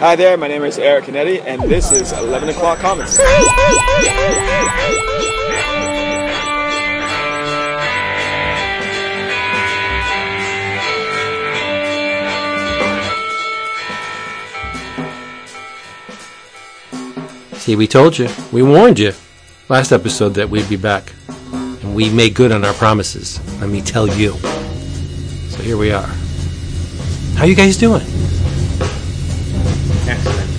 Hi there, my name is Eric Canetti, and this is 11 O'Clock Comics. See, we told you, we warned you last episode that we'd be back. And we made good on our promises. Let me tell you. So here we are. How you guys doing? Excellent.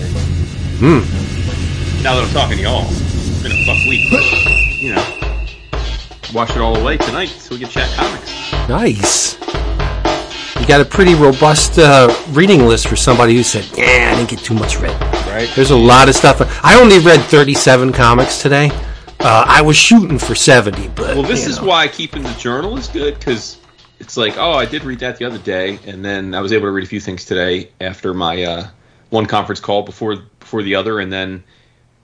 Hmm. Now that I'm talking to y'all, it's been a fuck week, but, you know, wash it all away tonight so we can chat comics. Nice. You got a pretty robust uh, reading list for somebody who said, "Yeah, I didn't get too much read." Right? There's a lot of stuff. I only read 37 comics today. Uh, I was shooting for 70, but Well, this is know. why keeping the journal is good because it's like, oh, I did read that the other day, and then I was able to read a few things today after my uh, one conference call before before the other, and then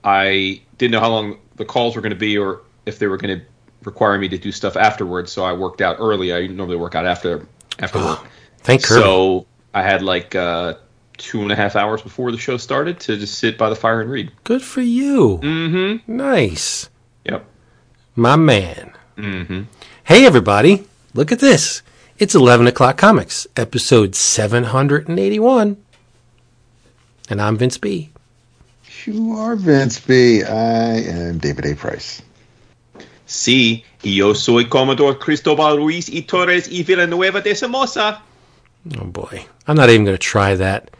I didn't know how long the calls were going to be or if they were going to require me to do stuff afterwards. So I worked out early. I normally work out after after work. Thank Kirby. So I had like uh, two and a half hours before the show started to just sit by the fire and read. Good for you. Mm-hmm. Nice. Yep. My man. Mm-hmm. Hey, everybody. Look at this. It's 11 o'clock comics, episode 781. And I'm Vince B. You are Vince B. I am David A. Price. Sí, yo soy Commodore Cristobal Ruiz y Torres y Villanueva de Somoza. Oh boy, I'm not even going to try that.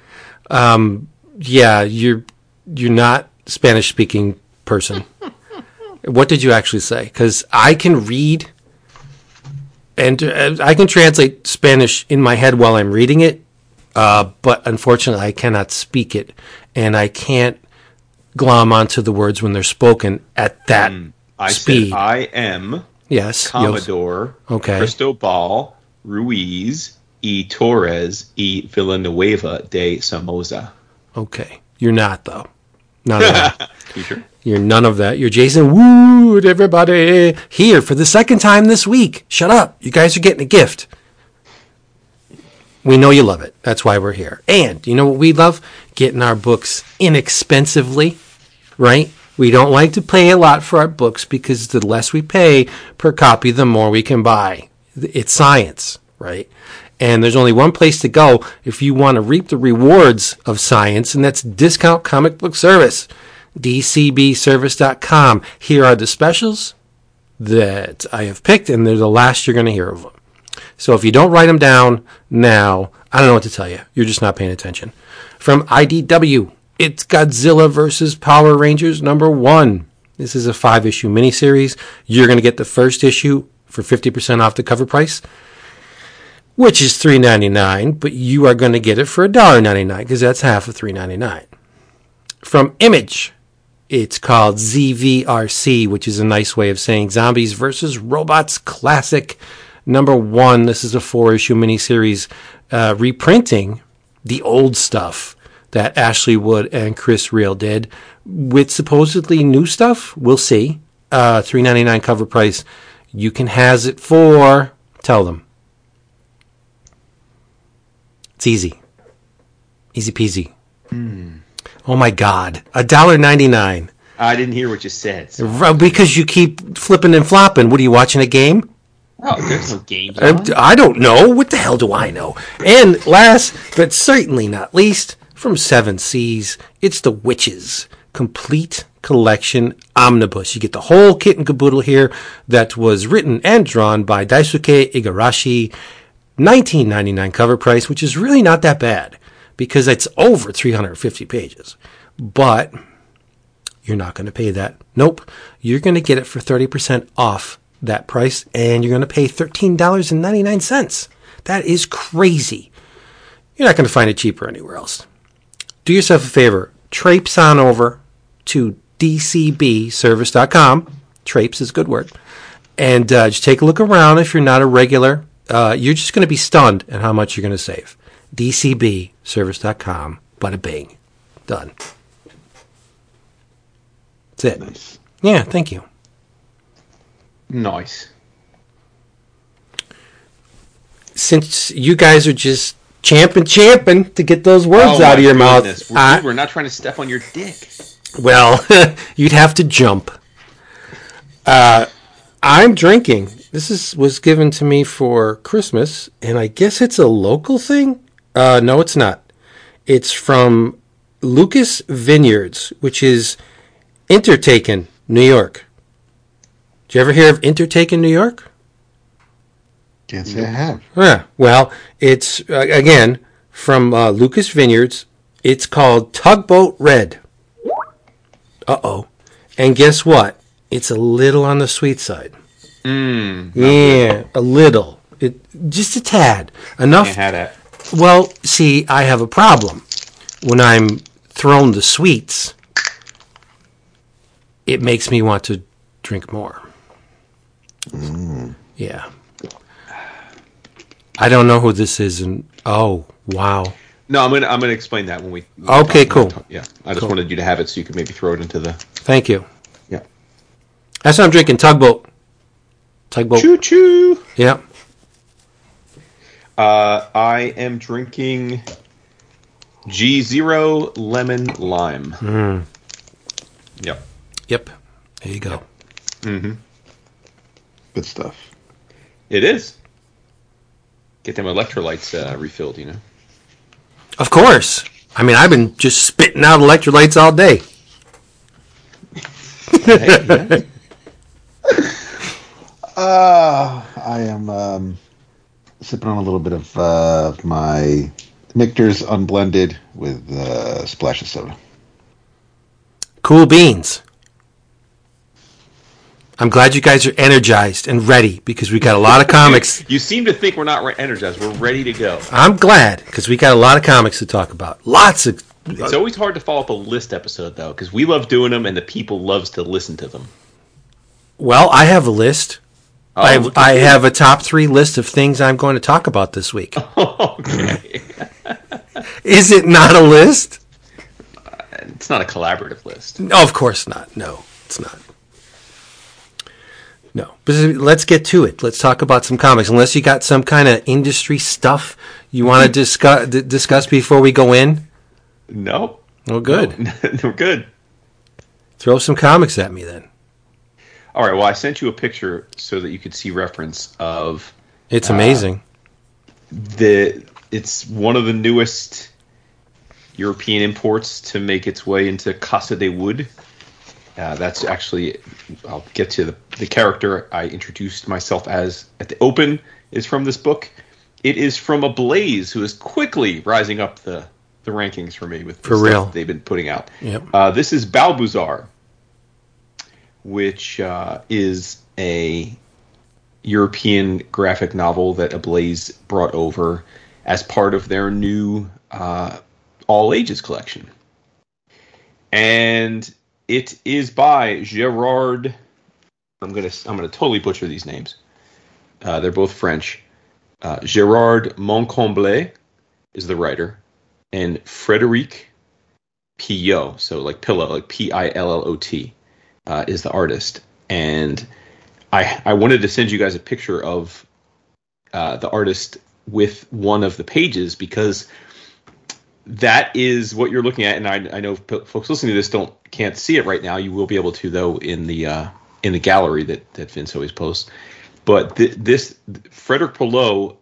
Um, yeah, you're you're not Spanish speaking person. what did you actually say? Because I can read and uh, I can translate Spanish in my head while I'm reading it, uh, but unfortunately, I cannot speak it, and I can't glom onto the words when they're spoken at that I speed. said I am yes. Commodore Okay. Cristobal Ruiz y Torres y Villanueva de Somoza. Okay, you're not though. Not at all. You sure? You're none of that. You're Jason Wood, everybody. Here for the second time this week. Shut up. You guys are getting a gift. We know you love it. That's why we're here. And you know what we love? Getting our books inexpensively, right? We don't like to pay a lot for our books because the less we pay per copy, the more we can buy. It's science, right? And there's only one place to go if you want to reap the rewards of science, and that's Discount Comic Book Service, dcbservice.com. Here are the specials that I have picked, and they're the last you're going to hear of them. So if you don't write them down now, I don't know what to tell you. You're just not paying attention. From IDW, it's Godzilla versus Power Rangers number one. This is a five issue miniseries. You're going to get the first issue for 50% off the cover price, which is $3.99, but you are going to get it for $1.99 because that's half of $3.99. From Image, it's called ZVRC, which is a nice way of saying Zombies versus Robots Classic number one. This is a four issue miniseries uh, reprinting the old stuff that Ashley Wood and Chris Ryall did with supposedly new stuff. We'll see. Uh, Three ninety nine cover price. You can has it for. Tell them. It's easy. Easy peasy. Oh my God! A dollar ninety nine. I didn't hear what you said. so- Because you keep flipping and flopping. What are you watching a game? Oh, there's no games. I. I don't know. What the hell do I know? And last, but certainly not least, from Seven Seas, it's The Witches Complete Collection Omnibus. You get the whole kit and caboodle here that was written and drawn by Daisuke Igarashi. 19.99 cover price, which is really not that bad because it's over 350 pages. But you're not going to pay that. Nope. You're going to get it for 30% off that price and you're going to pay $13.99. That is crazy. You're not going to find it cheaper anywhere else. Do yourself a favor. Traipse on over to dcbservice.com. Traipse is a good word. And uh, just take a look around. If you're not a regular, uh, you're just going to be stunned at how much you're going to save. dcbservice.com. Bada bing. Done. That's it. Nice. Yeah, thank you. Nice. Since you guys are just champing, champing to get those words Oh, out of your goodness. mouth. We're, I- we're not trying to step on your dick. well, you'd have to jump. Uh, I'm drinking. This is was given to me for Christmas, and I guess it's a local thing. Uh, no, it's not. It's from Lucas Vineyards, which is Interlaken, New York. Did you ever hear of Interlake Interlaken, New York? Can't say I have. Yeah. Well, it's uh, again from uh, Lucas Vineyards. It's called Tugboat Red. Uh oh. And guess what? It's a little on the sweet side. Mmm. Yeah, a little. It just a tad. Enough. Can't have that. Well, see, I have a problem. When I'm thrown the sweets, it makes me want to drink more. Yeah. I don't know who this is, and oh, wow. No, I'm gonna I'm gonna explain that when we. Okay, cool. Yeah, I just Cool. wanted you to have it so you could maybe throw it into the. Thank you. Yeah. That's what I'm drinking. Tugboat. Tugboat. Choo choo. Yeah. Uh, I am drinking G Zero Lemon Lime. Mm. Yep. Yep. There you go. Good stuff. It is. Get them electrolytes uh, refilled, you know. Of course. I mean, I've been just spitting out electrolytes all day. Hey. Uh, I am um, sipping on a little bit of uh, my Michter's unblended with uh, a splash of soda. Cool beans. I'm glad you guys are energized and ready because we got a lot of comics. You seem to think we're not re- energized. We're ready to go. I'm glad because we got a lot of comics to talk about. Lots of. It's always hard to follow up a list episode though, because we love doing them and the people loves to listen to them. Well, I have a list. Oh, I, at I have a top three list of things I'm going to talk about this week. okay. Is it not a list? Uh, it's not a collaborative list. No, of course not. No, it's not. No, but let's get to it. Let's talk about some comics. Unless you got some kind of industry stuff you want to mm-hmm. discuss d- discuss before we go in. No. Oh, good. No, we're good. Throw some comics at me then. All right. Well, I sent you a picture so that you could see reference of It's uh, amazing. the. It's one of the newest European imports to make its way into Casa de Wood. Uh, that's actually, I'll get to the, the character I introduced myself as at the open is from this book. It is from Ablaze who is quickly rising up the, the rankings for me with the For stuff real. they've been putting out. Yep. Uh, this is Balbuzar, which uh, is a European graphic novel that Ablaze brought over as part of their new uh, all ages collection. And it is by Gerard. I'm gonna I'm gonna totally butcher these names. Uh, they're both French. Uh, Gerard Moncomble is the writer, and Frederic Pillot, so like pillow, like P I L L O T, uh, is the artist. And I I wanted to send you guys a picture of uh, the artist with one of the pages because that is what you're looking at. And I, I know folks listening to this don't can't see it right now. You will be able to though in the uh, in the gallery that that Vince always posts. But th- this Frederic Pillot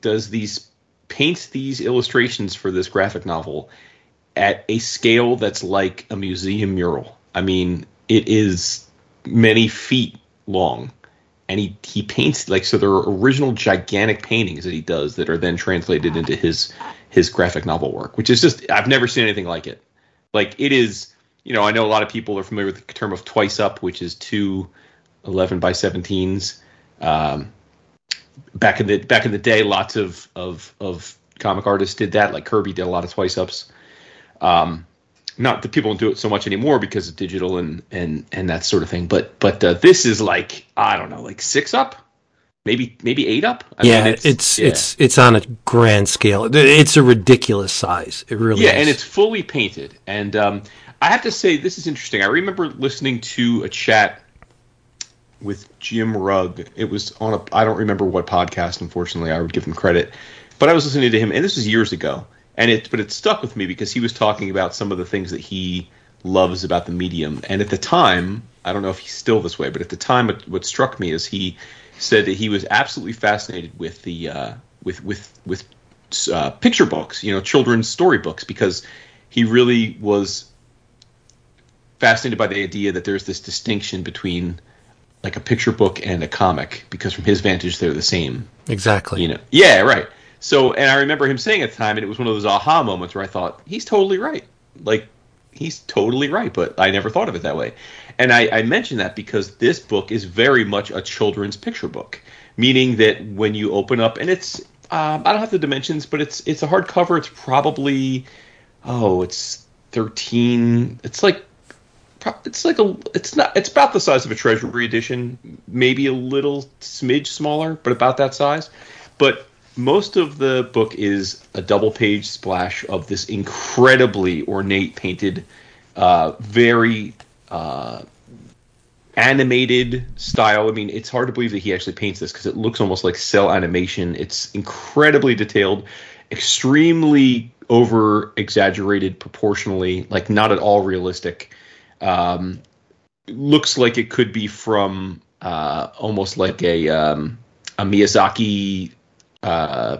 does these paints these illustrations for this graphic novel at a scale that's like a museum mural. I mean, it is many feet long. And he, he paints like so there are original gigantic paintings that he does that are then translated into his his graphic novel work, which is just I've never seen anything like it. Like it is, you know, I know a lot of people are familiar with the term of twice up, which is two 11 by 17s. Um, back in the back in the day, lots of of of comic artists did that. Like Kirby did a lot of twice ups. Um, not that people don't do it so much anymore because of digital and and and that sort of thing. But but uh, this is like I don't know, like six up, maybe maybe eight up. I yeah, mean, it's it's, yeah. it's it's on a grand scale. It's a ridiculous size. It really yeah, is. and it's fully painted. And um, I have to say, this is interesting. I remember listening to a chat with Jim Rugg. It was on a I don't remember what podcast. Unfortunately, I would give him credit, but I was listening to him, and this was years ago, and it but it stuck with me because he was talking about some of the things that he loves about the medium, and at the time, I don't know if he's still this way, but at the time, what, what struck me is he said that he was absolutely fascinated with the uh, with with with uh, picture books, you know, children's storybooks, because he really was fascinated by the idea that there's this distinction between like a picture book and a comic because from his vantage they're the same. Exactly. you know? Yeah right. So and i remember him saying at the time and it was one of those aha moments where i thought he's totally right. Like he's totally right but i never thought of it that way and i, I mention that because this book is very much a children's picture book meaning that when you open up and it's um, i don't have the dimensions but it's it's a hardcover. It's probably oh it's 13 it's like it's like a it's not it's about the size of a treasury edition maybe a little smidge smaller but about that size. But most of the book is a double page splash of this incredibly ornate painted uh, very uh, animated style. I mean it's hard to believe that he actually paints this because it looks almost like cel animation. It's incredibly detailed extremely over exaggerated proportionally like not at all realistic. Um, looks like it could be from uh, almost like a um, a Miyazaki uh,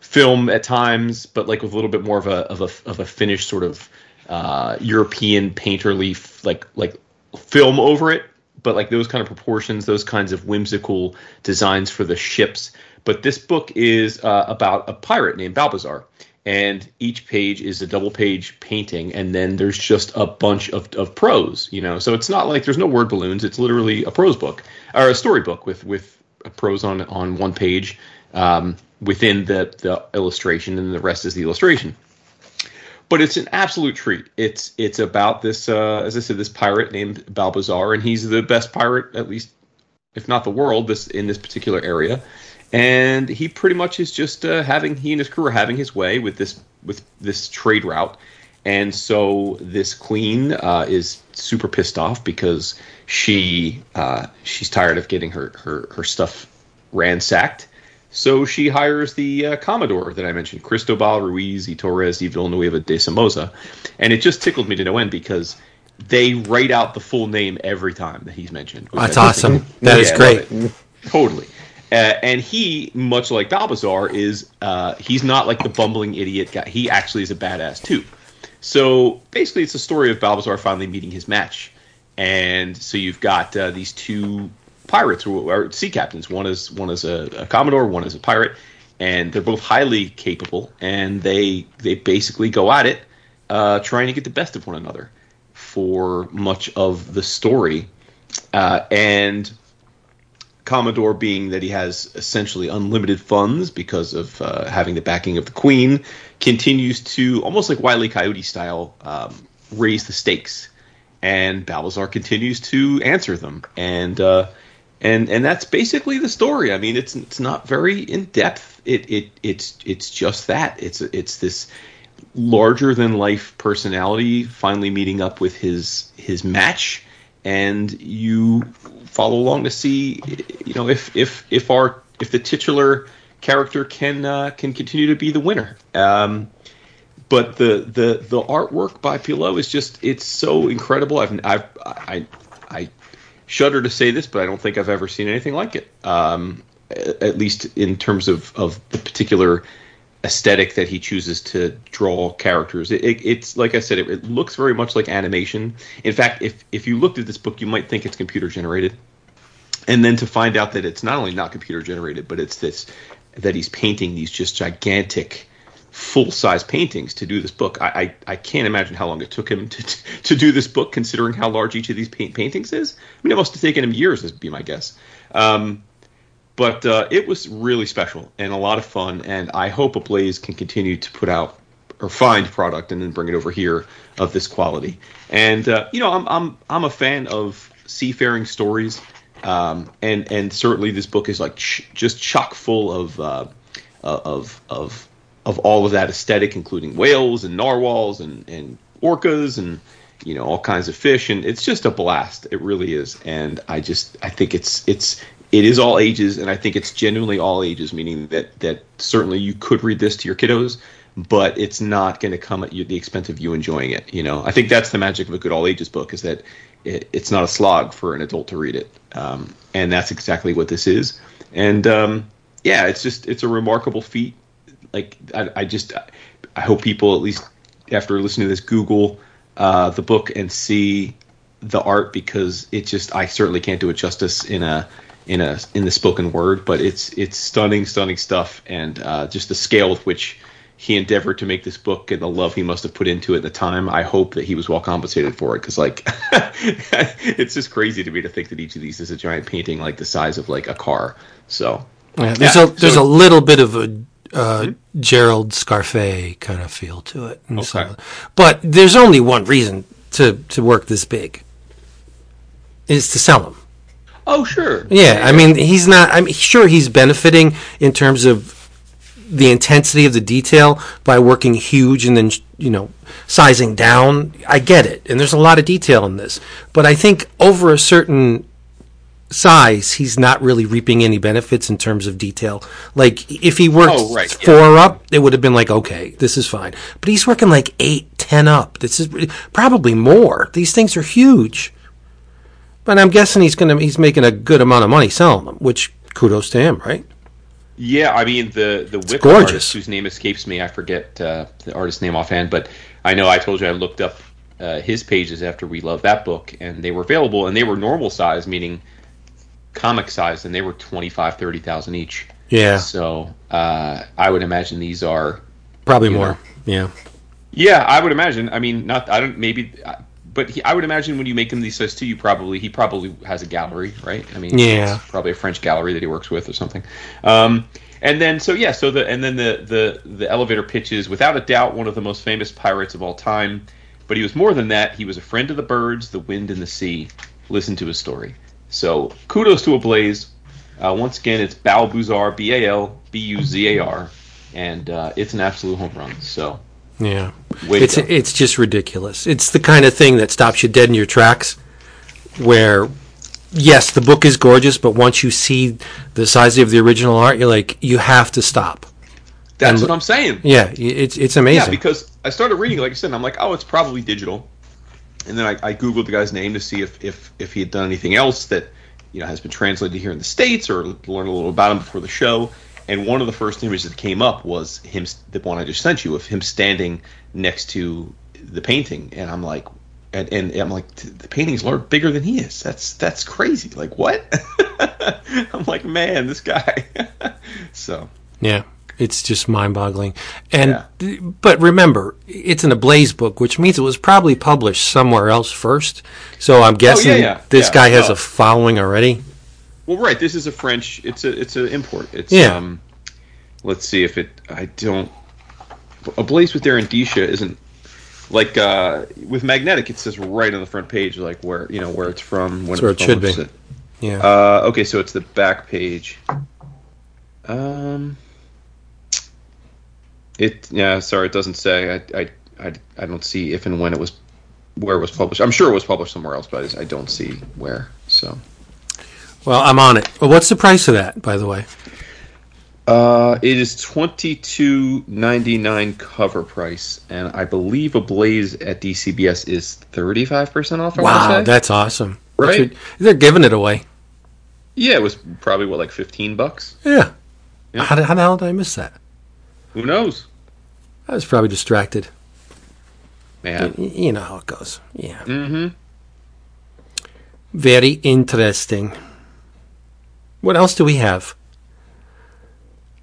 film at times, but like with a little bit more of a of a of a finished sort of uh, European painterly like like film over it. But like those kind of proportions, those kinds of whimsical designs for the ships. But this book is uh, about a pirate named Balbuzar, and each page is a double page painting and then there's just a bunch of, of prose you know so it's not like there's no word balloons it's literally a prose book or a storybook with with a prose on on one page um, within the the illustration and the rest is the illustration but it's an absolute treat. It's it's about this uh, as i said this pirate named balbuzar and he's the best pirate at least if not the world this in this particular area. And he pretty much is just uh, having he and his crew are having his way with this with this trade route. And so this queen uh, is super pissed off because she uh, she's tired of getting her, her her stuff ransacked so she hires the uh, commodore that i mentioned cristobal ruiz y torres y villanueva de somoza and it just tickled me to no end because they write out the full name every time that he's mentioned That's awesome. That is Yeah, I great. Totally. Uh, and he, much like Balbuzar, is uh, he's not like the bumbling idiot guy. He actually is a badass too. So basically, it's a story of Balbuzar finally meeting his match. And so you've got uh, these two pirates or, or sea captains. One is one is a, a commodore, one is a pirate, and they're both highly capable. And they they basically go at it, uh, trying to get the best of one another for much of the story. Uh, and Commodore being that he has essentially unlimited funds because of uh, having the backing of the Queen, continues to almost like Wile E. Coyote style um, raise the stakes, and Balbuzar continues to answer them, and uh, and and that's basically the story. I mean, it's it's not very in depth. It it it's it's just that. It's it's this larger than life personality finally meeting up with his his match and you follow along to see you know if if if our if the titular character can uh, can continue to be the winner um, but the the the artwork by Pillot is just it's so incredible I've I've I shudder to say this but I don't think I've ever seen anything like it um, at least in terms of of the particular aesthetic that he chooses to draw characters. It, it, it's like I said, it, it looks very much like animation. In fact, if if you looked at this book, you might think it's computer generated, and then to find out that it's not only not computer generated, but it's this that he's painting these just gigantic full size paintings to do this book. I, I I can't imagine how long it took him to to do this book, considering how large each of these paint paintings is. I mean, it must have taken him years, would be my guess. Um, but uh, it was really special and a lot of fun. And I hope Ablaze can continue to put out or find product and then bring it over here of this quality. And uh, you know, I'm I'm I'm a fan of seafaring stories, um, and and certainly this book is like ch- just chock full of uh, of of of all of that aesthetic, including whales and narwhals and and orcas and you know all kinds of fish and it's just a blast it really is and i just i think it's it's it is all ages, and I think it's genuinely all ages, meaning that that certainly you could read this to your kiddos, but it's not going to come at you, the expense of you enjoying it. You know, I think that's the magic of a good all ages book is that it, it's not a slog for an adult to read it, um, and that's exactly what this is. And um, yeah, it's just it's a remarkable feat. Like I, I just I hope people at least after listening to this Google uh, the book and see the art because it just I certainly can't do it justice in a in a in the spoken word, but it's it's stunning, stunning stuff, and uh, just the scale with which he endeavored to make this book and the love he must have put into it at the time. I hope that he was well compensated for it because like it's just crazy to me to think that each of these is a giant painting like the size of like a car. So Yeah, there's Yeah, a there's so- a little bit of a uh, Gerald Scarfe kind of feel to it, Okay. of- but there's only one reason to to work this big is to sell them. oh sure, Yeah, I mean he's not. I mean, sure he's benefiting in terms of the intensity of the detail by working huge and then you know sizing down. I get it, and there's a lot of detail in this, but I think over a certain size, he's not really reaping any benefits in terms of detail. Like if he worked Oh, right, yeah. four up, it would have been like okay, this is fine. But he's working like eight, ten up. This is probably more. These things are huge. But I'm guessing he's gonna he's making a good amount of money selling them, which kudos to him, right? Yeah, I mean the the gorgeous. artist whose name escapes me. I forget uh, the artist's name offhand, but I know I told you I looked up uh, his pages after we loved that book, and they were available, and they were normal size, meaning comic size, and they were 25, 30,000 each. Yeah, So uh, I would imagine these are. probably more. know. Yeah, Yeah, I would imagine. I mean, not I don't maybe, but he, I would imagine when you make him these size too, you probably he probably has a gallery, right? I mean, Yeah. probably a French gallery that he works with or something. Um, and then so yeah, so the and then the the the elevator pitches without a doubt one of the most famous pirates of all time. But he was more than that. He was a friend of the birds, the wind, and the sea. Listen to his story. So kudos to Ablaze. Uh, once again, it's Balbuzar, B A L B U Z A R, and uh, it's an absolute home run. So yeah. It's it's just ridiculous. It's the kind of thing that stops you dead in your tracks. Where, yes, the book is gorgeous, but once you see the size of the original art, you're like, you have to stop. That's and- what I'm saying. Yeah, it's it's Yeah, amazing. because I started reading, like I said, and I'm like, oh, it's probably digital. And then I, I googled the guy's name to see if, if if he had done anything else that you know has been translated here in the states, or learn a little about him before the show. And one of the first images that came up was him, the one I just sent you, of him standing next to the painting, and I'm like, and, and I'm like, the painting's large, bigger than he is. That's that's crazy. Like what? I'm like, man, this guy. so Yeah, it's just mind-boggling. And Yeah. but remember, it's an Ablaze book, which means it was probably published somewhere else first. So I'm guessing Oh, yeah. this Yeah, guy has no. a following already. Well, right. This is a French. It's a it's an import. It's Yeah. um. Let's see if it. I don't. Ablaze with their indicia isn't like uh with magnetic. It says right on the front page, like where you know where it's from. When where it should be. published. Yeah. Uh, okay, so it's the back page. Um. It yeah. Sorry, it doesn't say. I I I, I don't see if and when it was where it was published. I'm sure it was published somewhere else, but I, don't see where. So. well, I'm on it. Well, what's the price of that, by the way? Uh, it is twenty two ninety nine cover price, and I believe Ablaze at DCBS is thirty five percent off. I Wow, that's awesome. Right? They're giving it away. yeah, it was probably what like fifteen bucks. Yeah. Yeah. How, how the hell did I miss that? Who knows, I was probably distracted. man? Y- You know how it goes. Yeah. Mm-hmm. Very interesting. What else do we have?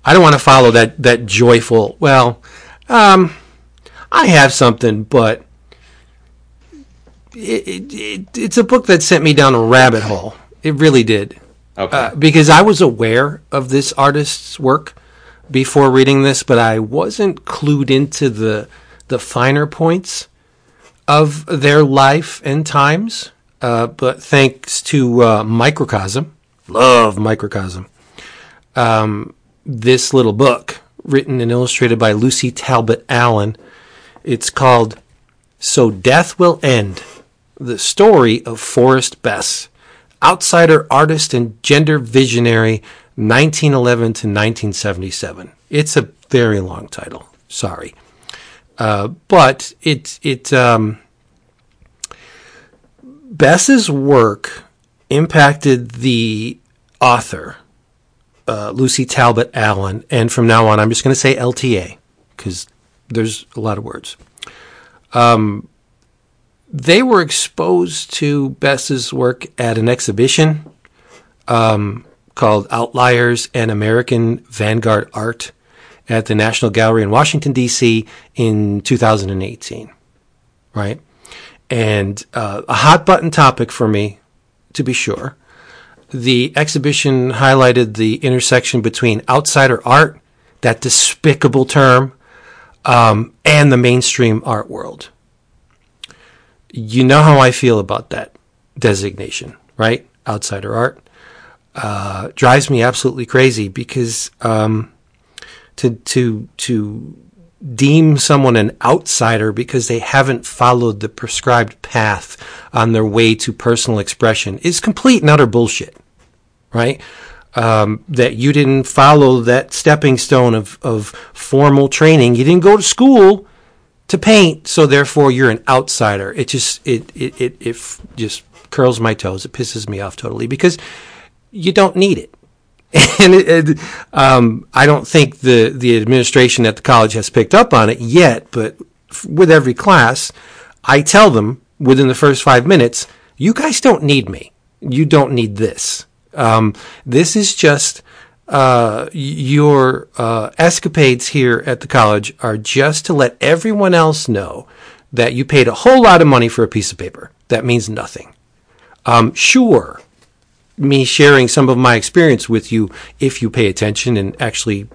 I don't want to follow that that joyful. Well, um, I have something, but it, it, it, it's a book that sent me down a rabbit hole. It really did. Okay. Uh, because I was aware of this artist's work before reading this, but I wasn't clued into the the finer points of their life and times. Uh, but thanks to uh, Microcosm, love Microcosm, um, this little book written and illustrated by Lucy Talbot Allen. It's called "So Death Will End: The Story of Forrest Bess." Outsider Artist and Gender Visionary, 1911 to 1977. It's a very long title. Sorry. Uh, but it, it, um, Bess's work impacted the author, uh, Lucy Talbot Allen, and from now on, I'm just going to say LTA because there's a lot of words. Um, they were exposed to Bess's work at an exhibition um, called Outliers and American Vanguard Art at the National Gallery in Washington, D.C. in 2018. Right? And uh, a hot button topic for me, to be sure. The exhibition highlighted the intersection between outsider art, that despicable term, um, and the mainstream art world. You know how I feel about that designation, right? Outsider art. Uh, drives me absolutely crazy because um, to to to deem someone an outsider because they haven't followed the prescribed path on their way to personal expression is complete and utter bullshit, right? Um, that you didn't follow that stepping stone of, of formal training. You didn't go to school to paint, so therefore you're an outsider. It just it it it, it just curls my toes. It pisses me off totally because you don't need it. and it, it, um, I don't think the the administration at the college has picked up on it yet. But with every class, I tell them within the first five minutes, you guys don't need me. You don't need this. Um, this is just uh, your uh, escapades here at the college are just to let everyone else know that you paid a whole lot of money for a piece of paper. That means nothing. Um, sure, me sharing some of my experience with you, if you pay attention and actually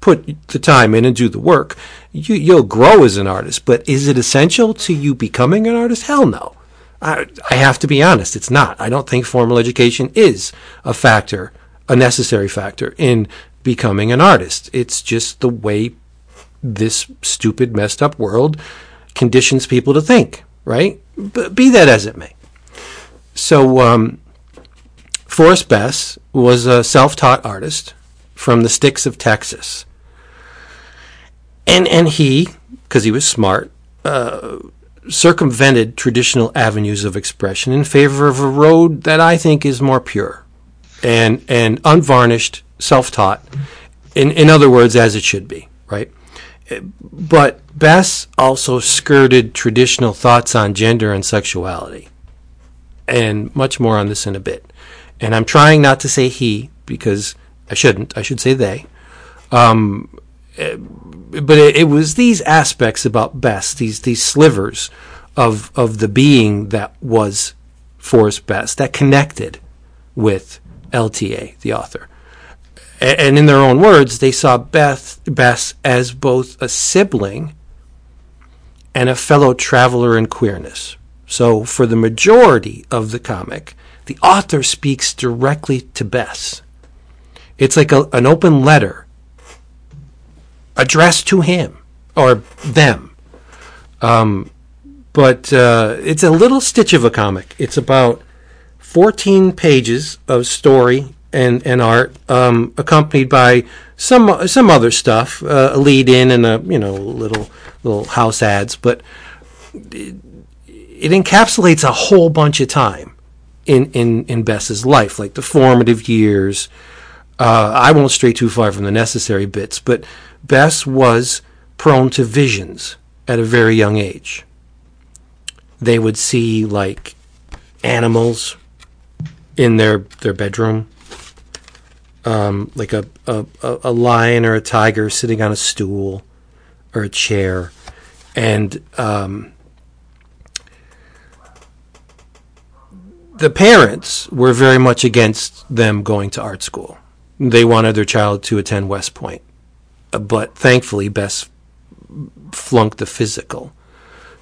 put the time in and do the work, you, you'll grow as an artist. But is it essential to you becoming an artist? Hell no. I, I have to be honest, it's not. I don't think formal education is a factor, a necessary factor in becoming an artist. It's just the way this stupid, messed up world conditions people to think, right? But be that as it may. So, um, Forrest Bess was a self taught artist from the sticks of Texas. And, and he, because he was smart, uh, circumvented traditional avenues of expression in favor of a road that I think is more pure and and unvarnished, self-taught. In in other words, as it should be, right? But Bess also skirted traditional thoughts on gender and sexuality, and much more on this in a bit. And I'm trying not to say he because I shouldn't. I should say they. Um, but it, it, was these aspects about Bess, these these slivers of of the being that was Forrest Bess, that connected with LTA, the author. And in their own words, they saw Beth Bess as both a sibling and a fellow traveler in queerness. So for the majority of the comic, the author speaks directly to Bess. It's like a, an open letter addressed to him or them. Um, but uh, it's a little stitch of a comic. It's about 14 pages of story and, and art, um, accompanied by some some other stuff, uh, a lead in and a you know little little house ads. But it, it encapsulates a whole bunch of time in in in Bess's life, like the formative years. Uh, I won't stray too far from the necessary bits, but Bess was prone to visions at a very young age. They would see like animals in their their bedroom, um, like a, a a lion or a tiger sitting on a stool or a chair, and um, the parents were very much against them going to art school. They wanted their child to attend West Point but thankfully Bess flunked the physical.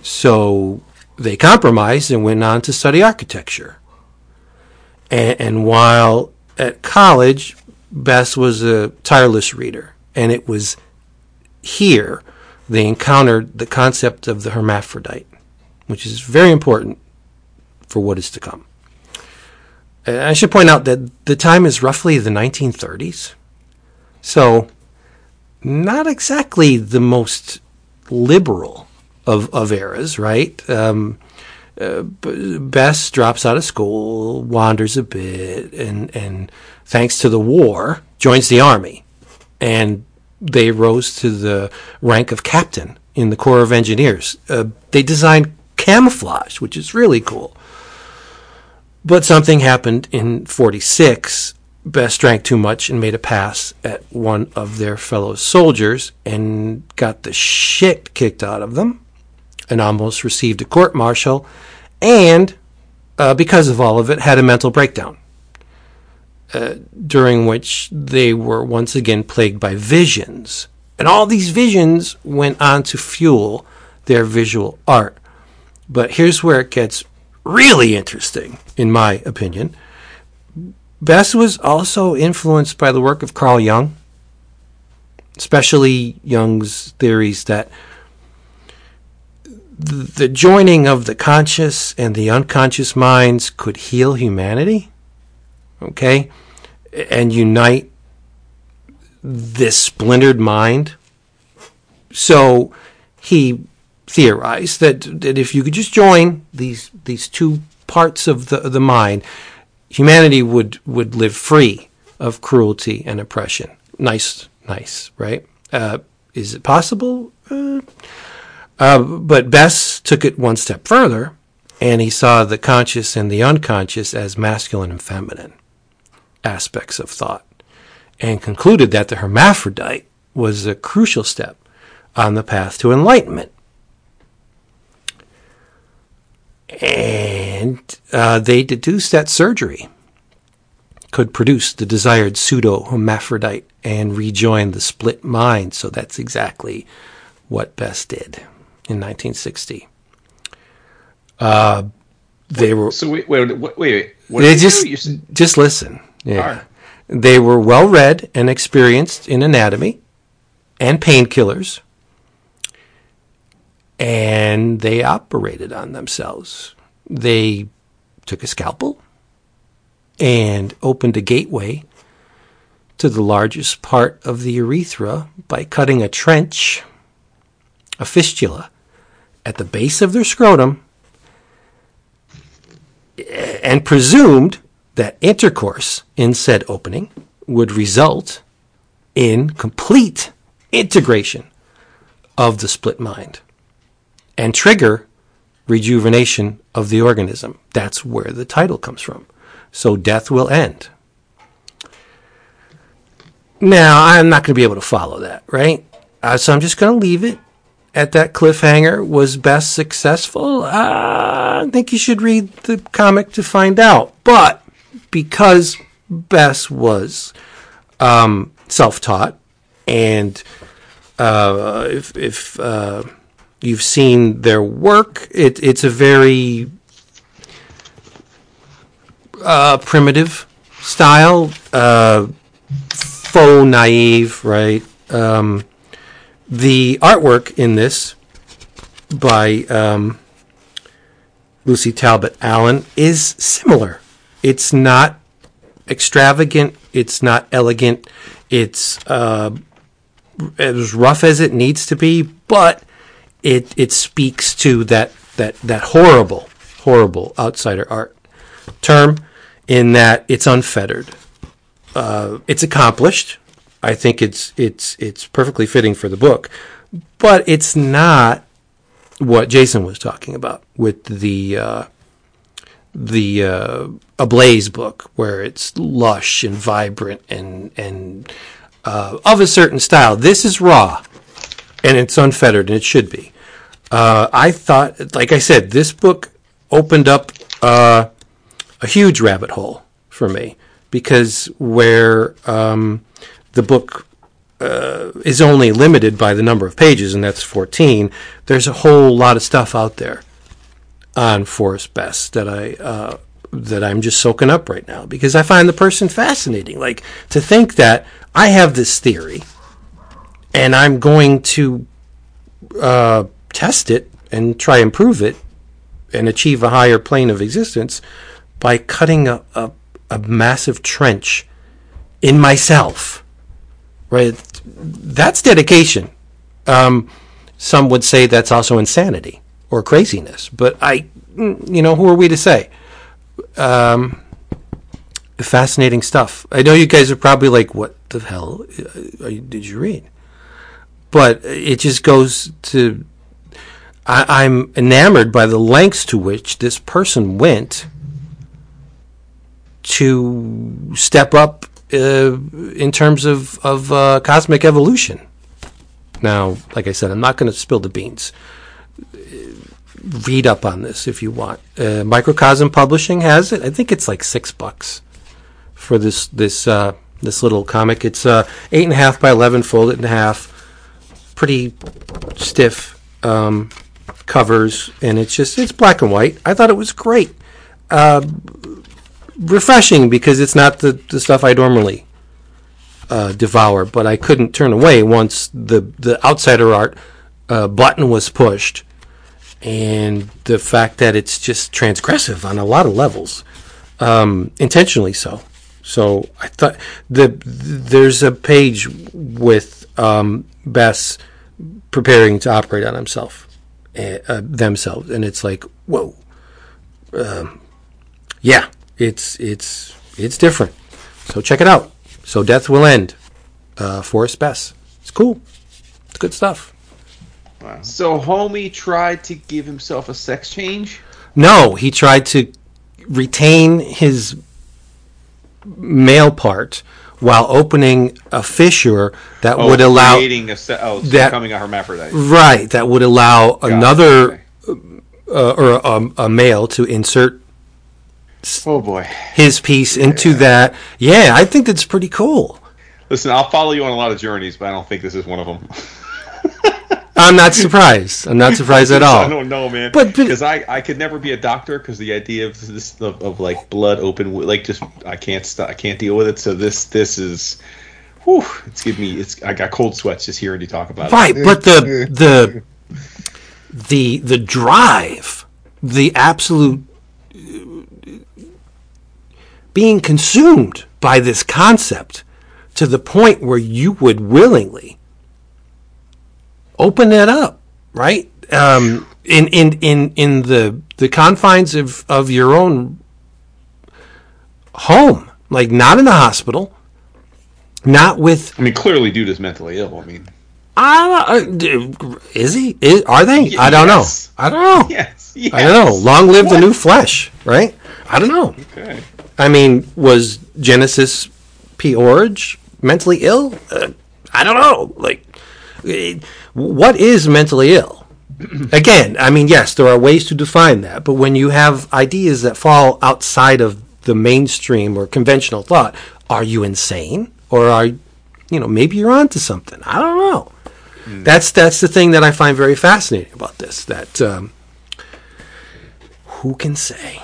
So they compromised and went on to study architecture. And, and while at college, Bess was a tireless reader, and it was here they encountered the concept of the hermaphrodite, which is very important for what is to come. I should point out that the time is roughly the 1930s. So, not exactly the most liberal of, of eras, right? Um, uh, Bess drops out of school, wanders a bit, and, and thanks to the war, joins the army. And they rose to the rank of captain in the Corps of Engineers. Uh, they designed camouflage, which is really cool. But something happened in 46. Bess drank too much and made a pass at one of their fellow soldiers and got the shit kicked out of them and almost received a court martial and, uh, because of all of it, had a mental breakdown. Uh, during which they were once again plagued by visions. And all these visions went on to fuel their visual art. But here's where it gets really interesting, in my opinion. Bess was also influenced by the work of Carl Jung, especially Jung's theories that the joining of the conscious and the unconscious minds could heal humanity, okay, and unite this splintered mind. So he theorized that, that if you could just join these these two parts of the the mind, humanity would would live free of cruelty and oppression. Nice, nice, right? Uh, is it possible? Uh, uh, but Bess took it one step further, and he saw the conscious and the unconscious as masculine and feminine aspects of thought, and concluded that the hermaphrodite was a crucial step on the path to enlightenment. And uh, they deduced that surgery could produce the desired pseudo hermaphrodite and rejoin the split mind. So that's exactly what Bess did in 1960. Uh, they were So wait, wait, wait, wait. What they just do? Just listen. Yeah. Right. They were well read and experienced in anatomy and painkillers, and they operated on themselves. They took a scalpel and opened a gateway to the largest part of the urethra by cutting a trench, a fistula, at the base of their scrotum and presumed that intercourse in said opening would result in complete integration of the split mind and trigger rejuvenation of the organism. That's where the title comes from. So death will end. Now, I'm not going to be able to follow that, right? Uh, so I'm just going to leave it at that cliffhanger. Was Bess successful? Uh, I think you should read the comic to find out. But because Bess was um, self-taught, and uh, if, if uh, you've seen their work, it, it's a very uh, primitive style, uh, faux naive, right? Um, the artwork in this by um, Lucy Talbot Allen is similar. It's not extravagant. It's not elegant. It's uh, as rough as it needs to be, but it it speaks to that that that horrible, horrible outsider art term in that it's unfettered. Uh, it's accomplished. I think it's it's it's perfectly fitting for the book, but it's not what Jason was talking about with the uh, the uh, Ablaze book, where it's lush and vibrant and and uh, of a certain style. This is raw, and it's unfettered, and it should be. Uh, I thought, like I said, this book opened up uh, a huge rabbit hole for me because where um, the book uh, is only limited by the number of pages, and that's 14, there's a whole lot of stuff out there on Forrest Bess that I uh, that I'm just soaking up right now because I find the person fascinating. Like to think that I have this theory, and I'm going to uh, test it and try and prove it and achieve a higher plane of existence by cutting a, a, a massive trench in myself. Right? That's dedication. Um, some would say that's also insanity or craziness, but I, you know, who are we to say? Um, fascinating stuff. I know you guys are probably like, "What the hell uh, did you read?" But it just goes to I, I'm enamored by the lengths to which this person went to step up uh, in terms of of uh, cosmic evolution. Now, like I said, I'm not going to spill the beans. Read up on this if you want. Uh, Microcosm Publishing has it. I think it's like six bucks for this this uh, this little comic. It's uh, eight and a half by eleven, folded in half, pretty stiff um, covers, and it's just it's black and white. I thought it was great, uh, refreshing because it's not the, the stuff I normally uh, devour, but I couldn't turn away once the the outsider art uh, button was pushed, and the fact that it's just transgressive on a lot of levels, um, intentionally so. So I thought the there's a page with um, Bess preparing to operate on himself, uh, uh, themselves, and it's like whoa, um, yeah, it's it's it's different. So check it out. So death will end. Uh, Forrest Bess. It's cool. It's good stuff. So homie tried to give himself a sex change. No, he tried to retain his male part while opening a fissure that would allow Oh, creating a se- oh, that- becoming a hermaphrodite. right that would allow Got another okay. uh, or a, a male to insert Oh boy. his piece into that. Yeah, I think that's pretty cool. Listen, I'll follow you on a lot of journeys, but I don't think this is one of them. I'm not surprised. I'm not surprised at all. I don't know, man. But- because I, I could never be a doctor because the idea of this of, of like blood open like just I can't I can't deal with it. So this this is, whew, it's giving me it's I got cold sweats just hearing you talk about it. Right, but the the the the drive, the absolute being consumed by this concept to the point where you would willingly open it up, right? Um, in in in in the the confines of of your own home, like not in the hospital, not with I mean, clearly, dude is mentally ill. I mean, I don't, uh, is he? Is, are they? I don't know. I don't know. yes, yes. I don't know. Long live the new flesh, right? I don't know. Okay. I mean, was Genesis P-Orridge mentally ill? Uh, I don't know. Like, what is mentally ill? Again, I mean, yes, there are ways to define that, but when you have ideas that fall outside of the mainstream or conventional thought, are you insane, or are you know maybe you're onto something? I don't know. That's that's the thing that I find very fascinating about this. That um, who can say?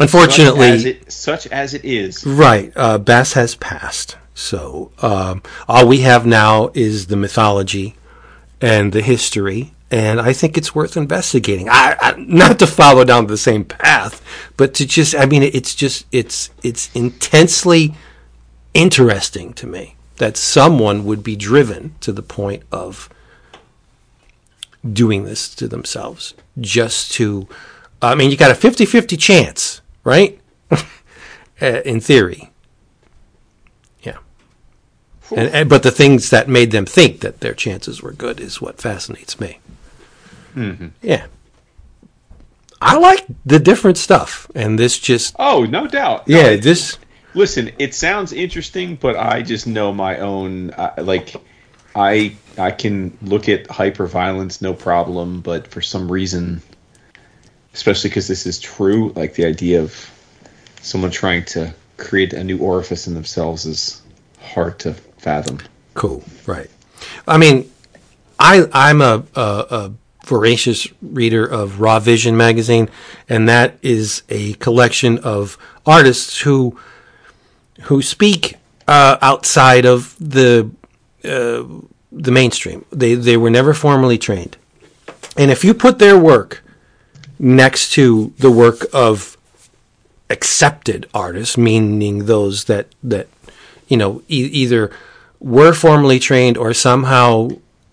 Unfortunately, Such as it, such as it is. Right. Uh, Bess has passed. So um, all we have now is the mythology and the history. And I think it's worth investigating. I, I, not to follow down the same path, but to just, I mean, it's just, it's, it's intensely interesting to me that someone would be driven to the point of doing this to themselves just to, I mean, you got a 50 50 chance, right? uh, in theory. And, and, but the things that made them think that their chances were good is what fascinates me. Yeah. I like the different stuff, and this just Oh, no doubt. No, yeah, this Listen, it sounds interesting, but I just know my own. Uh, like, I I can look at hyperviolence, no problem, but for some reason, especially because this is true, like the idea of someone trying to create a new orifice in themselves is hard to fathom. cool, right? I mean, I I'm a, a, a voracious reader of Raw Vision magazine, and that is a collection of artists who who speak uh, outside of the uh, the mainstream. They they were never formally trained, and if you put their work next to the work of accepted artists, meaning those that that you know e- either were formally trained or somehow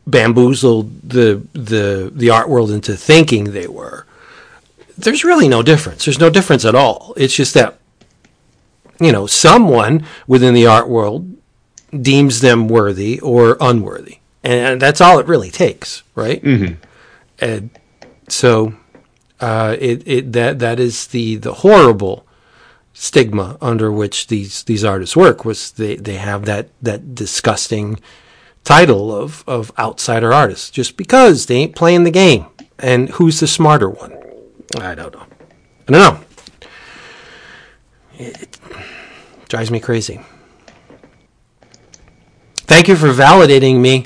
bamboozled the the the art world into thinking they were. There's really no difference. There's no difference at all. It's just that you know someone within the art world deems them worthy or unworthy, and that's all it really takes, right? Mm-hmm. And so uh, it it that that is the the horrible stigma under which these these artists work was they they have that that disgusting title of of outsider artists just because they ain't playing the game. And who's the smarter one? I don't know. I don't know. It, drives me crazy. Thank you for validating me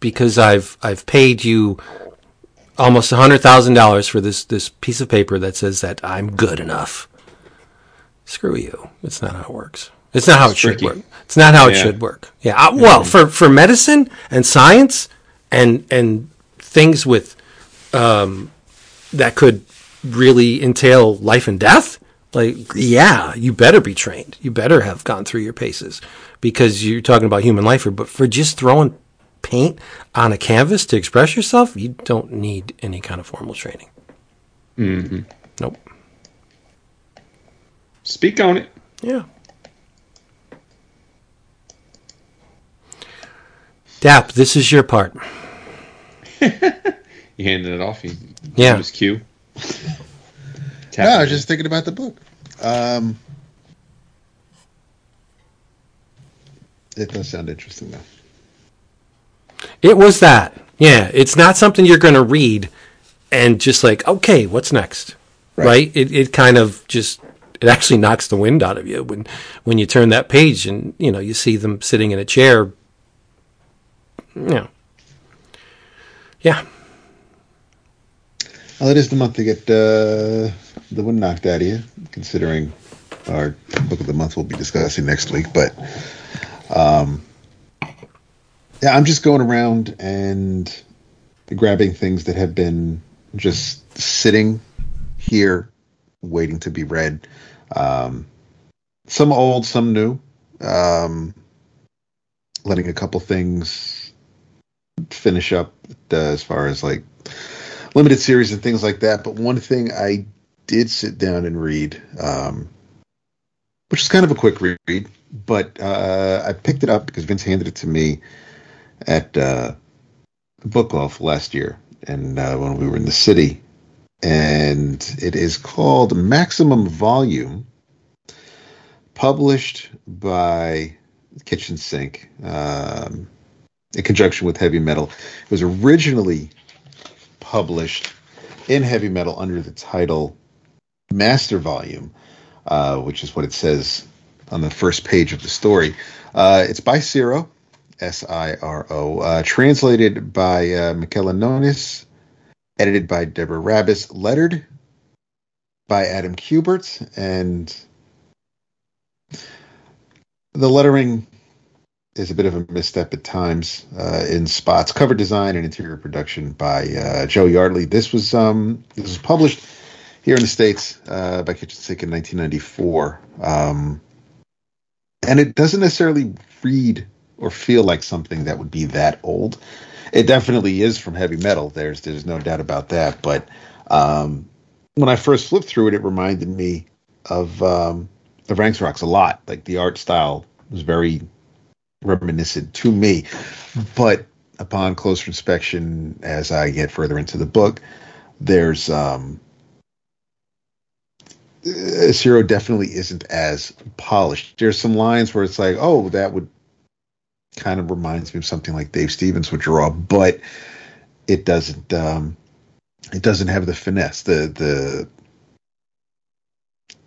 because i've i've paid you almost $100000 for this this piece of paper that says that i'm good enough screw you. It's not how it works. It's not how it should work. It's not how yeah. it should work. Yeah. Uh, well, for for medicine and science and and things with um, that could really entail life and death. Like, yeah, you better be trained. You better have gone through your paces because you're talking about human life. But for just throwing paint on a canvas to express yourself, you don't need any kind of formal training. Mm-hmm. Nope. Speak on it. Yeah. Dap, this is your part. you handed it off. You, yeah. Just cue. no, I was just thinking about the book. Um, it does sound interesting, though. It was that. Yeah, it's not something you're going to read and just like, okay, what's next? Right? right? It it kind of just it actually knocks the wind out of you when when you turn that page and you know you see them sitting in a chair. Know. Yeah. Well, it is the month to get uh, the wind knocked out of you, considering our book of the month we'll be discussing next week. But um, yeah, I'm just going around and grabbing things that have been just sitting here waiting to be read. Um, some old, some new. Um, letting a couple things finish up uh, as far as like limited series and things like that. But one thing I did sit down and read, um, which is kind of a quick read, but uh, I picked it up because Vince handed it to me at uh, Book Off last year, and uh, when we were in the city, and it is called Maximum Volume, published by Kitchen Sink um, in conjunction with Heavy Metal. It was originally published in Heavy Metal under the title Master Volume, uh, which is what it says on the first page of the story. Uh, it's by Siro, S I R O, uh, translated by uh, Michaela Nonis edited by Deborah Rabis, lettered by Adam Kubert, and the lettering is a bit of a misstep at times uh, in spots. Cover design and interior production by uh, Joe Yardley. This was um, this was published here in the states uh, by Kitchen Sink in 1994, um, and it doesn't necessarily read or feel like something that would be that old it definitely is from heavy metal. There's there's no doubt about that. But um, when I first flipped through it, it reminded me of um, of RanXerox a lot. Like the art style was very reminiscent to me. But upon closer inspection, as I get further into the book, there's um, Siro definitely isn't as polished. There's some lines where it's like, oh, that would kind of reminds me of something like Dave Stevens would draw, but it doesn't. Um, it doesn't have the finesse. The the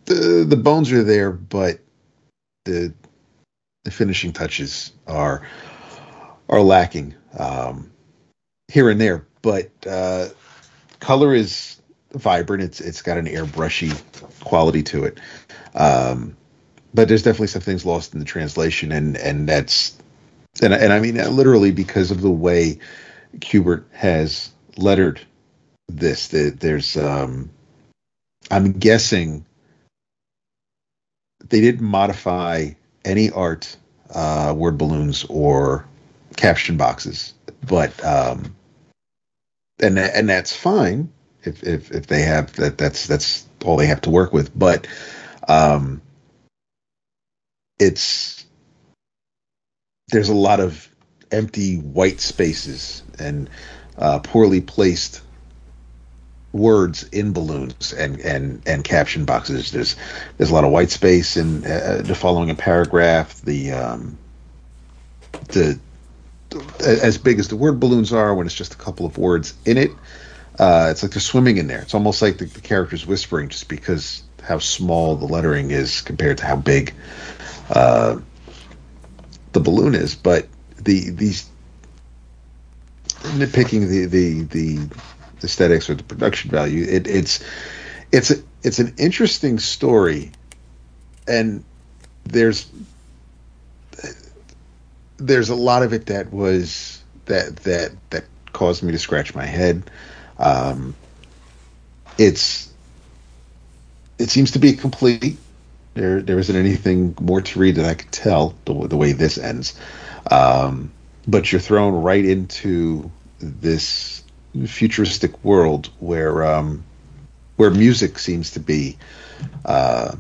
the the bones are there, but the the finishing touches are are lacking um, here and there. But uh, color is vibrant. It's it's got an airbrushy quality to it. Um, but there's definitely some things lost in the translation, and and that's and and I mean literally because of the way Kubert has lettered this. That there's, um, I'm guessing they didn't modify any art, uh, word balloons or caption boxes, but um, and and that's fine if if if they have that. That's that's all they have to work with. But um, it's there's a lot of empty white spaces and uh, poorly placed words in balloons and and and caption boxes. There's there's a lot of white space in uh, the following a paragraph. The um, the as big as the word balloons are when it's just a couple of words in it. Uh, it's like they're swimming in there. It's almost like the, the character's whispering just because how small the lettering is compared to how big uh, the balloon is. But the these nitpicking the the the aesthetics or the production value, it, it's it's a, it's an interesting story, and there's there's a lot of it that was that that that caused me to scratch my head. Um, it's it seems to be complete. There there isn't anything more to read that I could tell the, the way this ends. Um, but you're thrown right into this futuristic world where um, where music seems to be uh,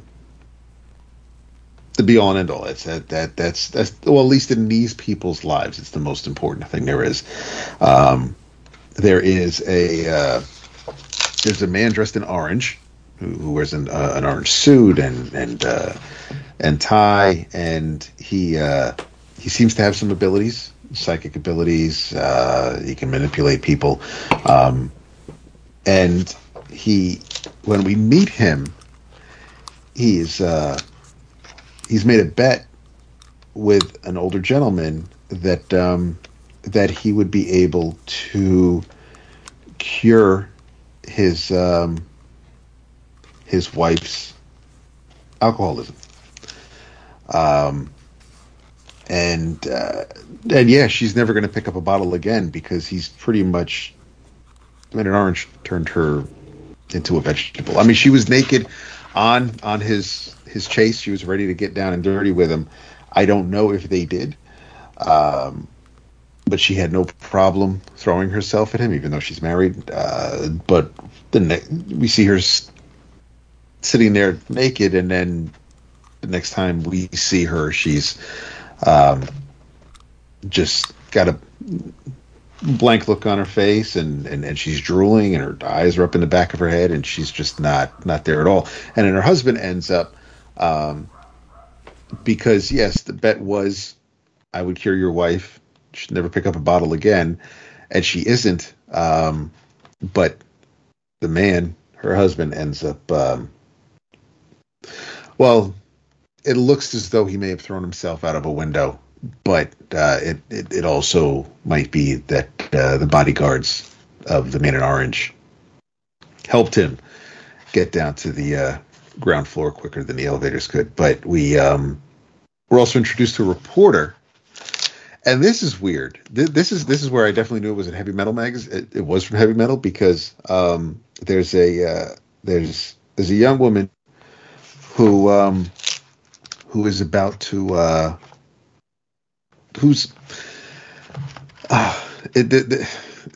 the be all and end all. It's that that that's that's well, at least in these people's lives, it's the most important thing there is. Um, there is a uh, there's a man dressed in orange who, wears an, uh, an orange suit and and uh, and tie, and he uh, he seems to have some abilities, psychic abilities. Uh, he can manipulate people, um, and he when we meet him, he's uh, he's made a bet with an older gentleman that um, that he would be able to cure his um, his wife's alcoholism. Um, and uh, and yeah, she's never going to pick up a bottle again because he's pretty much. I mean, an orange turned her into a vegetable. I mean, she was naked on on his his chase. She was ready to get down and dirty with him. I don't know if they did, um, but she had no problem throwing herself at him, even though she's married. Uh, but the ne- we see her sitting there naked, and then the next time we see her, she's um, just got a blank look on her face and, and, and she's drooling and her eyes are up in the back of her head and she's just not not there at all. And then her husband ends up um, because yes the bet was i would cure your wife. She'd never pick up a bottle again. And she isn't um, but the man her husband ends up um, well it looks as though he may have thrown himself out of a window but uh, it, it, it also might be that uh, the bodyguards of the Man in Orange helped him get down to the uh, ground floor quicker than the elevators could. But we um, we're also introduced to a reporter, and this is weird. This is this is where I definitely knew it was a heavy metal magazine. It, it was from heavy metal because um, there's a uh, there's there's a young woman who um, who is about to uh, who's uh, it, it,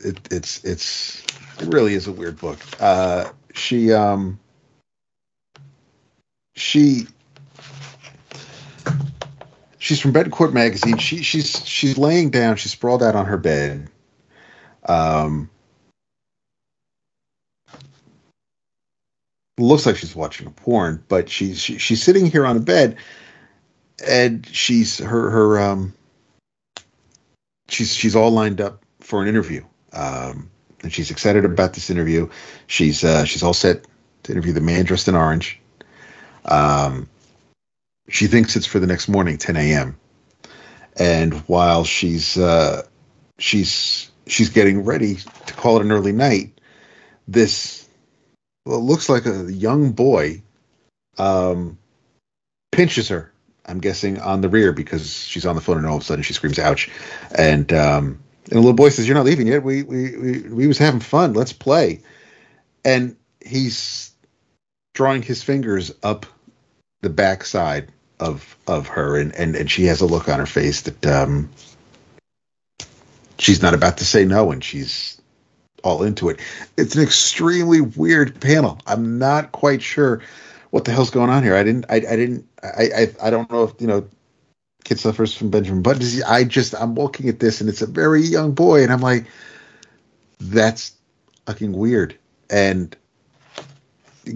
it, it's it's it really is a weird book. Uh, she um she she's from Betancourt magazine. She she's she's laying down. She's sprawled out on her bed. Um, looks like she's watching a porn, but she's she, she's sitting here on a bed, and she's her her um she's she's all lined up for an interview, um, and she's excited about this interview. She's uh, she's all set to interview the man dressed in orange. Um, she thinks it's for the next morning, 10 a.m. And while she's uh, she's she's getting ready to call it an early night, this well, looks like a young boy um, pinches her I'm guessing on the rear because she's on the phone and all of a sudden she screams "ouch," and um, and the little boy says, "You're not leaving yet. We we we we was having fun. Let's play." And he's drawing his fingers up the backside of of her, and and and she has a look on her face that um, she's not about to say no, and she's all into it. It's an extremely weird panel. I'm not quite sure what the hell's going on here. I didn't. I, I didn't. I, I. I don't know if you know. Kid suffers from Benjamin Button. I just. I'm looking at this, and it's a very young boy, and I'm like, that's fucking weird. And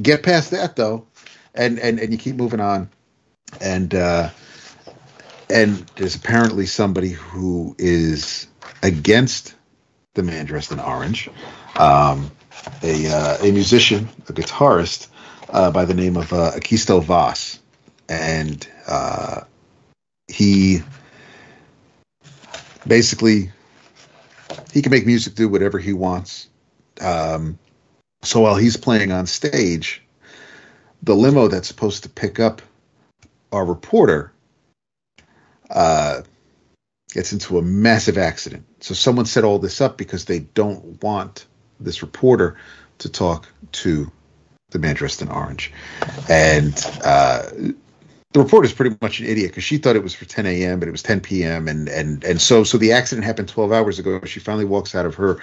get past that though, and and and you keep moving on, and uh, and there's apparently somebody who is against the man dressed in orange, um, a uh, a musician, a guitarist uh, by the name of uh, Akisto Voss, and uh, he basically he can make music do whatever he wants. Um, so while he's playing on stage, the limo that's supposed to pick up our reporter uh, gets into a massive accident. So someone set all this up because they don't want this reporter to talk to the man dressed in orange. And uh, the reporter is pretty much an idiot because she thought it was for 10 a.m. but it was 10 p.m. and and and so so the accident happened 12 hours ago. She finally walks out of her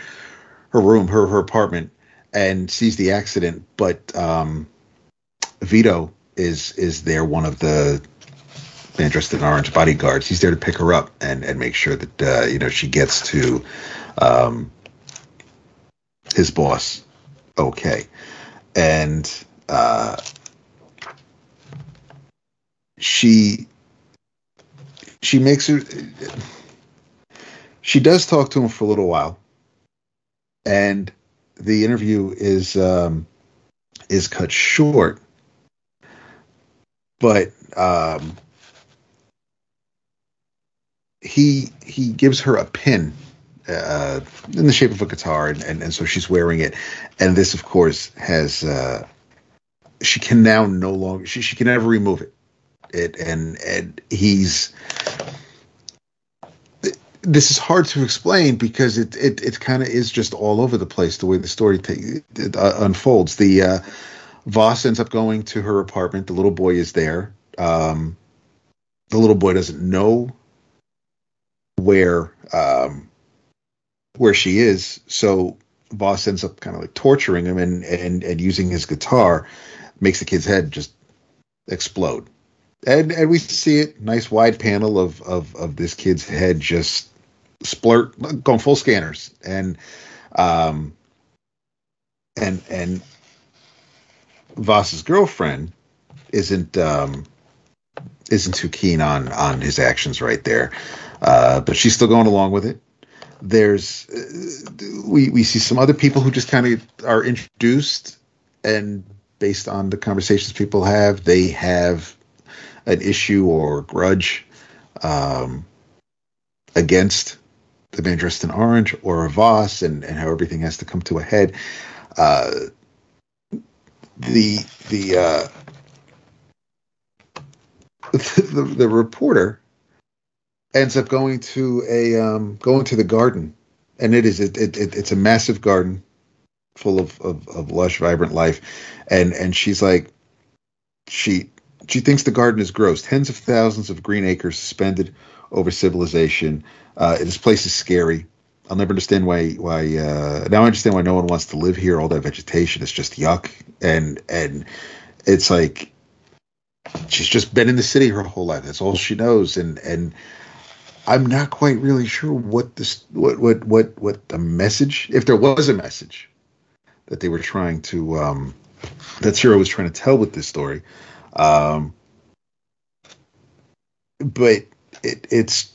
her room, her her apartment, and sees the accident. But um, Vito is is there, one of the man dressed in orange bodyguards. He's there to pick her up and and make sure that uh, you know she gets to um, his boss okay. And uh, she she makes her she does talk to him for a little while and the interview is um, is cut short but um, he he gives her a pin uh, in the shape of a guitar and, and, and so she's wearing it and this of course has uh, she can now no longer she, she can never remove it it and and he's this is hard to explain because it it, it kind of is just all over the place the way the story t- uh, unfolds. The uh, Voss ends up going to her apartment. The little boy is there. Um, the little boy doesn't know where um, where she is, so Voss ends up kind of like torturing him and and and using his guitar makes the kid's head just explode. And and we see it nice wide panel of of of this kid's head just splurt going full scanners. And um and and Voss's girlfriend isn't um isn't too keen on on his actions right there uh but she's still going along with it there's uh, we we see some other people who just kind of are introduced and based on the conversations people have they have an issue or grudge um, against the man dressed in orange or a Voss and, and how everything has to come to a head. Uh, the the, uh, the the reporter ends up going to a um, going to the garden, and it is it, it, it it's a massive garden full of, of, of lush, vibrant life, and and she's like she she thinks the garden is gross. Tens of thousands of green acres suspended over civilization. Uh, this place is scary. I'll never understand why. Why uh, now I understand why no one wants to live here. All that vegetation is just yuck, and and it's like she's just been in the city her whole life. That's all she knows, and and I'm not quite really sure what this what what what what the message, if there was a message that they were trying to um, that Siro was trying to tell with this story. Um, but it, it's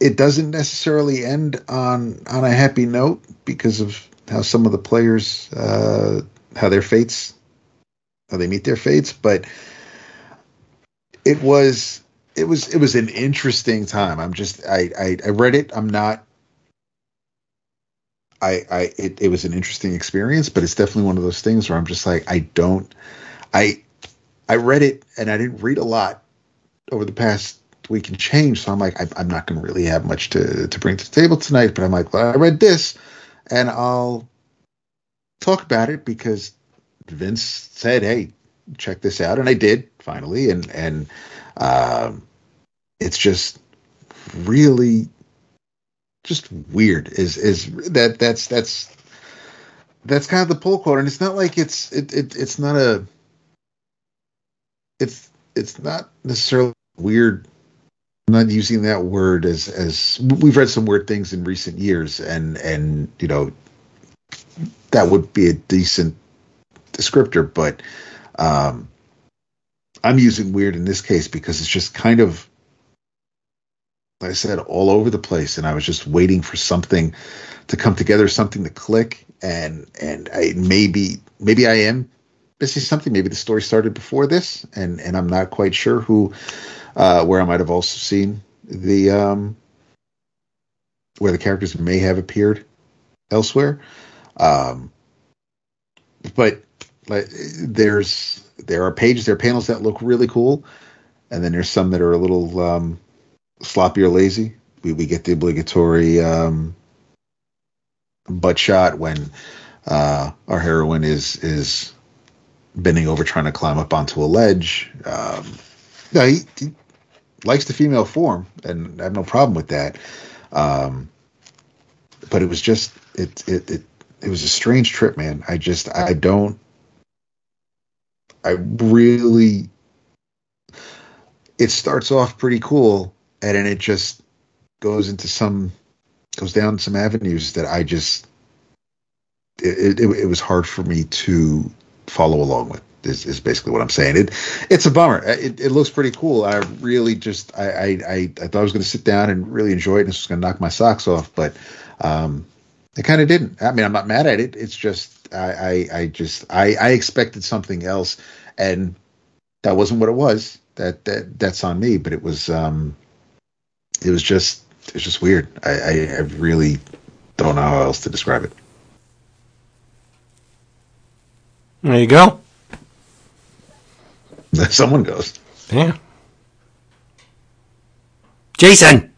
it doesn't necessarily end on on a happy note because of how some of the players uh, how their fates how they meet their fates but it was it was it was an interesting time. I'm just i i, I read it. I'm not i i it, it was an interesting experience but it's definitely one of those things where i'm just like i don't i i read it and i didn't read a lot over the past week and change. So I'm like, I, am not going to really have much to, to bring to the table tonight, but I'm like, well, I read this and I'll talk about it because Vince said, hey, check this out, and I did finally, and and um, it's just really just weird. Is is that that's that's that's kind of the pull quote, and it's not like it's it, it it's not a it's it's not necessarily weird. I'm not using that word as as we've read some weird things in recent years, and and you know that would be a decent descriptor, but um, I'm using weird in this case because it's just kind of like I said, all over the place, and I was just waiting for something to come together, something to click, and and I maybe maybe I am missing something. Maybe the story started before this, and and I'm not quite sure who uh, where I might have also seen the um, where the characters may have appeared elsewhere. Um, but like there's there are pages, there are panels that look really cool, and then there's some that are a little um, sloppy or lazy. We we get the obligatory um, butt shot when uh, our heroine is is bending over trying to climb up onto a ledge. Um, no, he, he, likes the female form, and I have no problem with that. Um, but it was just it it it it was a strange trip, man. I just I don't I really it starts off pretty cool and then it just goes into some goes down some avenues that I just it, it, it was hard for me to follow along with is, is basically what I'm saying. It it's a bummer. It, it looks pretty cool. I really just I I, I, I thought I was going to sit down and really enjoy it and was going to knock my socks off, but um, it kind of didn't. I mean, I'm not mad at it. It's just I I, I just I, I expected something else, and that wasn't what it was. That that that's on me. But it was um, it was just it was just weird. I I, I really don't know how else to describe it. There you go. Someone goes. Yeah. Jason.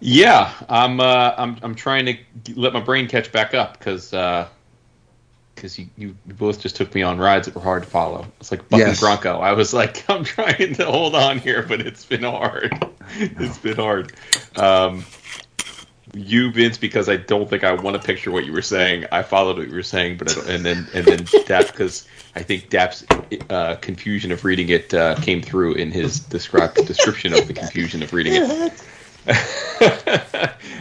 Yeah, I'm. Uh, I'm. I'm trying to let my brain catch back up because because you, you both just took me on rides that were hard to follow. It's like Buck Yes. Bronco. I was like, I'm trying to hold on here, but it's been hard. it's been hard. Um, you, Vince, because I don't think I want to picture what you were saying. I followed what you were saying, but I don't, and then and then Dap because I think Dap's uh, confusion of reading it uh, came through in his describe, description of the confusion of reading it.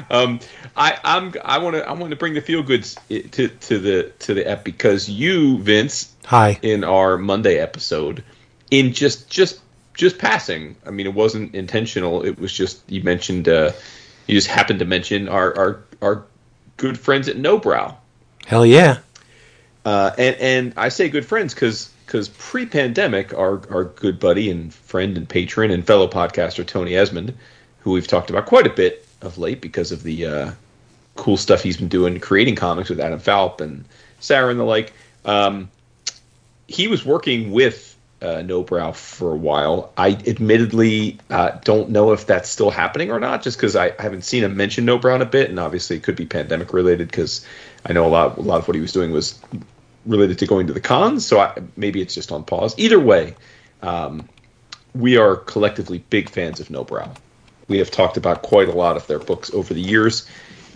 um, I I'm I want to I want to bring the feel goods to to the to the ep because you Vince Hi. in our Monday episode in just just just passing. I mean, it wasn't intentional. It was just you mentioned uh, you just happened to mention our our our good friends at Nobrow. Hell yeah. Uh, and and I say good friends because because pre-pandemic, our our good buddy and friend and patron and fellow podcaster Tony Esmond, who we've talked about quite a bit of late because of the uh, cool stuff he's been doing, creating comics with Adam Falp and Sarah and the like. Um, he was working with uh, Nobrow for a while. I admittedly uh, don't know if that's still happening or not, just because I, I haven't seen him mention Nobrow in a bit, and obviously it could be pandemic related because I know a lot a lot of what he was doing was related to going to the cons. So I, maybe it's just on pause. Either way, um, we are collectively big fans of Nobrow. We have talked about quite a lot of their books over the years.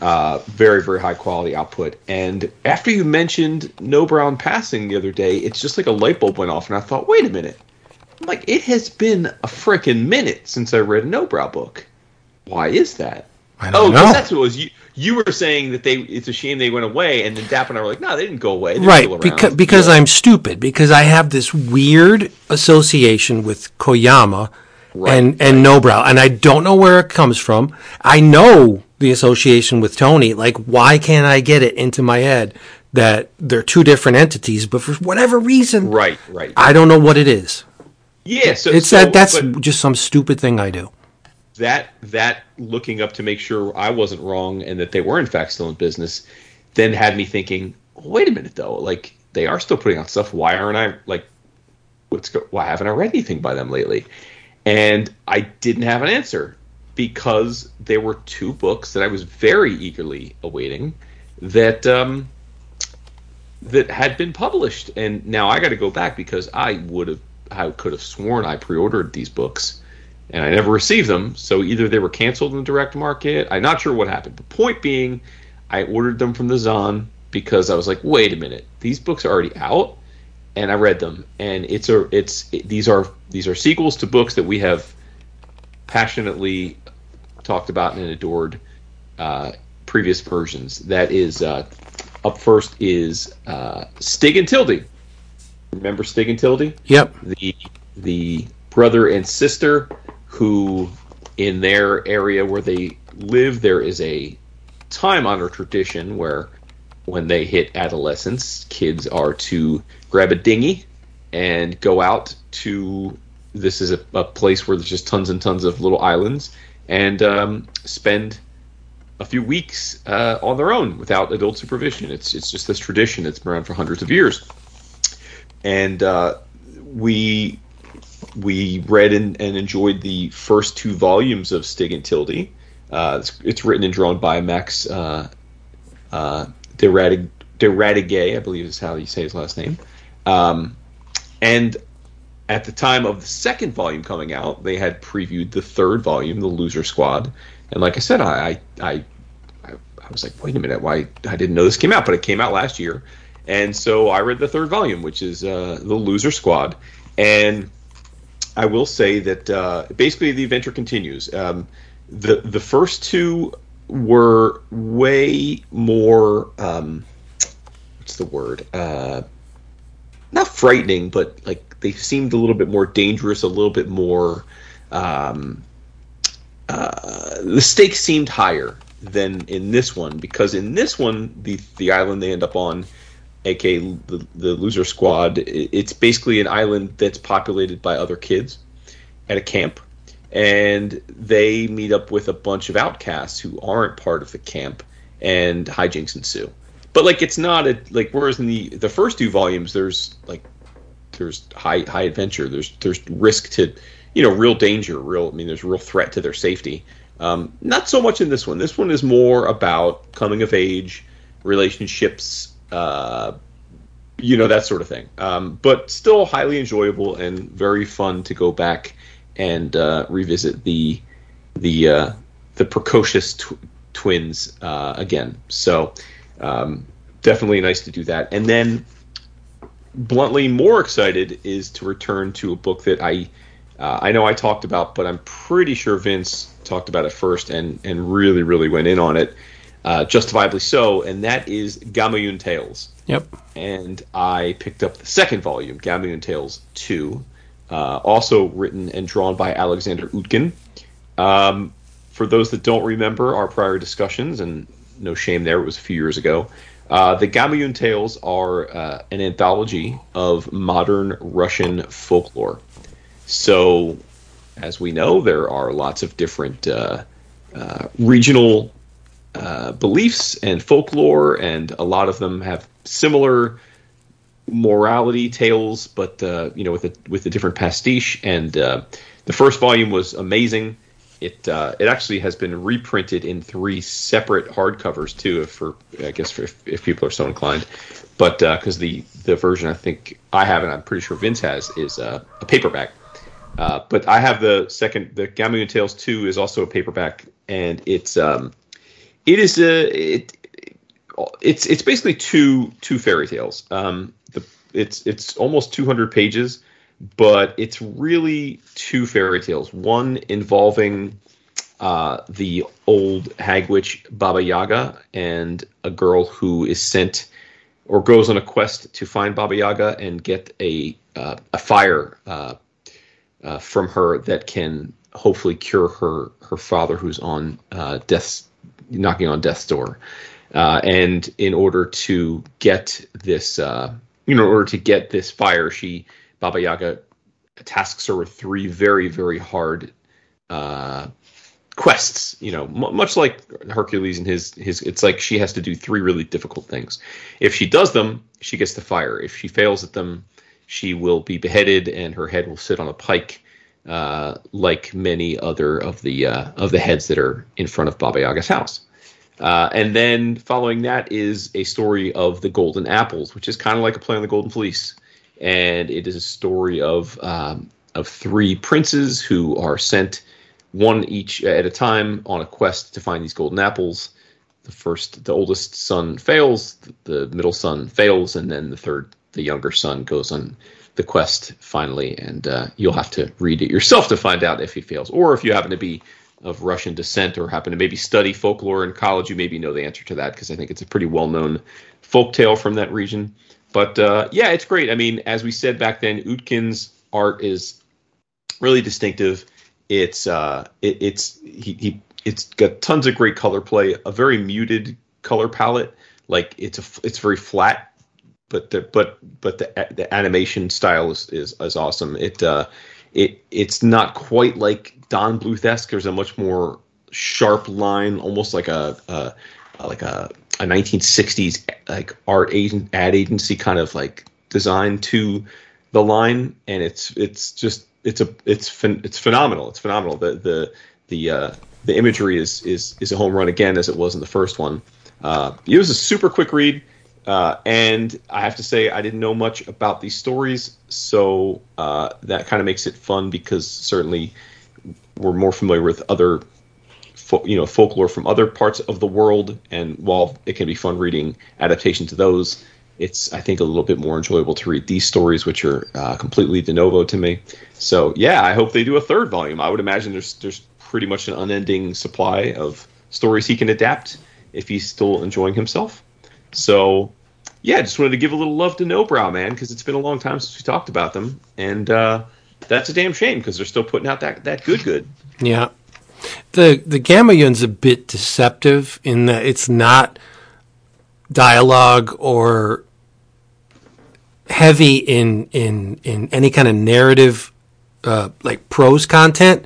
Uh, very, very high quality output. And after you mentioned Nobrow in passing the other day, it's just like a light bulb went off, and I thought, wait a minute. I'm like, it has been a freaking minute since I read a Nobrow book. Why is that? I Oh, know. that's what it was. You, you were saying that they it's a shame they went away, and then Dap and I were like, no, they didn't go away. They're still right. around." Because, because Yeah. I'm stupid. Because I have this weird association with Koyama Right, and, and Nobrow. And I don't know where it comes from. I know the association with Tony. Like, why can't I get it into my head that they're two different entities? But for whatever reason, right, right. I don't know what it is. yeah, so It's so, that that's just some stupid thing I do. that that looking up to make sure I wasn't wrong and that they were in fact still in business, then had me thinking, wait a minute though, like they are still putting out stuff. Why aren't I like, what's go- why haven't I read anything by them lately? And I didn't have an answer because there were two books that I was very eagerly awaiting that um, that had been published, and now I got to go back because I would have I could have sworn I pre-ordered these books, and I never received them. So either they were canceled in the direct market. I'm not sure what happened. The point being, I ordered them from the Zon because I was like, wait a minute, these books are already out, and I read them, and it's a it's it, these are these are sequels to books that we have passionately talked about and adored uh, previous versions. That is uh, up first is uh, Stig and Tilde. Remember Stig and Tilde? Yep. The the brother and sister who, in their area where they live, there is a time honored tradition where when they hit adolescence, kids are to grab a dinghy and go out to this is a, a place where there's just tons and tons of little islands and um, spend a few weeks uh, on their own without adult supervision. It's it's just this tradition that's been around for hundreds of years, and uh, we we read and, and, enjoyed the first two volumes of Stig and Tilde. Uh, it's, it's, written and drawn by Max uh, uh, I believe is how you say his last name. Um, and at the time of the second volume coming out, they had previewed the third volume, The Loser Squad. And like I said, I, I, I, I was like, wait a minute, why I didn't know this came out, but it came out last year. And so I read the third volume, which is uh, The Loser Squad. And I will say that uh, basically the adventure continues. Um, the the first two were way more um, what's the word? Uh, not frightening, but like they seemed a little bit more dangerous, a little bit more. Um, uh, the stakes seemed higher than in this one because in this one, the the island they end up on, aka the, the loser squad, it's basically an island that's populated by other kids at a camp, and they meet up with a bunch of outcasts who aren't part of the camp, and hijinks ensue but like it's not a like whereas in the the first two volumes there's like there's high high adventure. There's there's risk to you know real danger real i mean there's real threat to their safety. Um, not so much in this one. This one is more about coming of age relationships uh, you know that sort of thing. Um, but still highly enjoyable and very fun to go back and uh, revisit the the uh, the precocious tw- twins uh, again. So um, definitely nice to do that. And then, bluntly, more excited is to return to a book that I uh, I know I talked about, but I'm pretty sure Vince talked about it first and and really really went in on it, uh, justifiably so. And that is Gamayun Tales. Yep. And I picked up the second volume, Gamayun Tales Two, uh, also written and drawn by Alexander Utkin. Um, for those that don't remember our prior discussions, and no shame there. It was a few years ago. Uh, the Gamayun Tales are uh, an anthology of modern Russian folklore. So, as we know, there are lots of different uh, uh regional uh, beliefs and folklore, and a lot of them have similar morality tales, but uh, you know, with a with a different pastiche. And the first volume was amazing it uh, it actually has been reprinted in three separate hardcovers too. For I guess for, if, if people are so inclined, but because uh, the the version I think I have and I'm pretty sure Vince has is uh, a paperback. Uh, but I have the second, the Gamayun Tales two is also a paperback, and it's um, it is a it, it's it's basically two two fairy tales. Um, the it's it's almost 200 pages but it's really two fairy tales. One involving uh, the old hag witch Baba Yaga and a girl who is sent or goes on a quest to find Baba Yaga and get a uh, a fire uh, uh from her that can hopefully cure her her father who's on uh, death's knocking on death's door. Uh, and in order to get this, you know, in order to get this fire, she Baba Yaga tasks her with three very, very hard uh, quests. You know, m- much like Hercules and his his. It's like she has to do three really difficult things. If she does them, she gets the fire. If she fails at them, she will be beheaded, and her head will sit on a pike. Uh, like many other of the uh, of the heads that are in front of Baba Yaga's house, Uh, and then following that is a story of the Golden Apples, which is kind of like a play on the Golden Fleece, and it is a story of um, of three princes who are sent one each at a time on a quest to find these golden apples. The first, the oldest son fails, the middle son fails, and then the third, the younger son, goes on the quest finally. And uh, you'll have to read it yourself to find out if he fails, or if you happen to be of Russian descent or happen to maybe study folklore in college, you maybe know the answer to that because I think it's a pretty well known folk tale from that region. But uh, yeah, it's great. I mean, as we said back then, Utkin's art is really distinctive. It's uh, it, it's he, he it's got tons of great color play, a very muted color palette. Like it's a it's very flat, but the but but the the animation style is is, is awesome. It uh, it it's not quite like Don Bluth esque. There's a much more sharp line, almost like a, a like a a 1960s like art agent ad agency kind of like design to the line, and it's it's just it's a it's it's phenomenal. It's phenomenal. The the the uh, the imagery is is is a home run again as it was in the first one. Uh, it was a super quick read, uh, and I have to say I didn't know much about these stories, so uh, that kind of makes it fun because certainly we're more familiar with other fo- you know folklore from other parts of the world, and while it can be fun reading adaptations to those, it's I think a little bit more enjoyable to read these stories, which are uh, completely de novo to me. So yeah, I hope they do a third volume. I would imagine there's there's pretty much an unending supply of stories he can adapt if he's still enjoying himself. So yeah, just wanted to give a little love to Nobrow, man, because it's been a long time since we talked about them, and uh, that's a damn shame because they're still putting out that that good good. Yeah. The the Gamayun's a bit deceptive in that it's not dialogue or heavy in in in any kind of narrative uh, like prose content,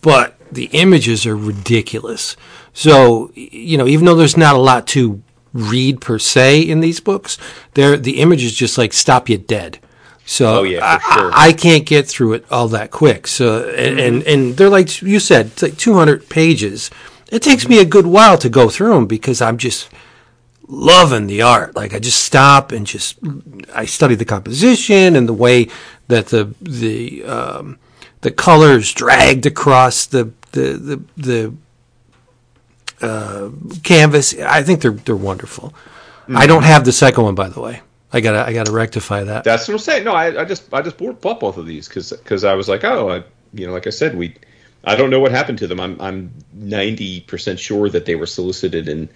but the images are ridiculous. So you know, even though there's not a lot to read per se in these books, there the images just like stop you dead. So Oh, yeah, sure. I, I can't get through it all that quick. So and, and and they're like you said, it's like 200 pages. It takes me a good while to go through them because I'm just loving the art. Like I just stop and just I study the composition and the way that the the um, the colors dragged across the the the, the uh, canvas. I think they're they're wonderful. I don't have the second one, by the way. I gotta I gotta rectify that. That's what I'm saying. No, I, I just I just bought bought both of these because because I was like, oh, I, you know, like I said, we I don't know what happened to them. I'm I'm 90 percent sure that they were solicited in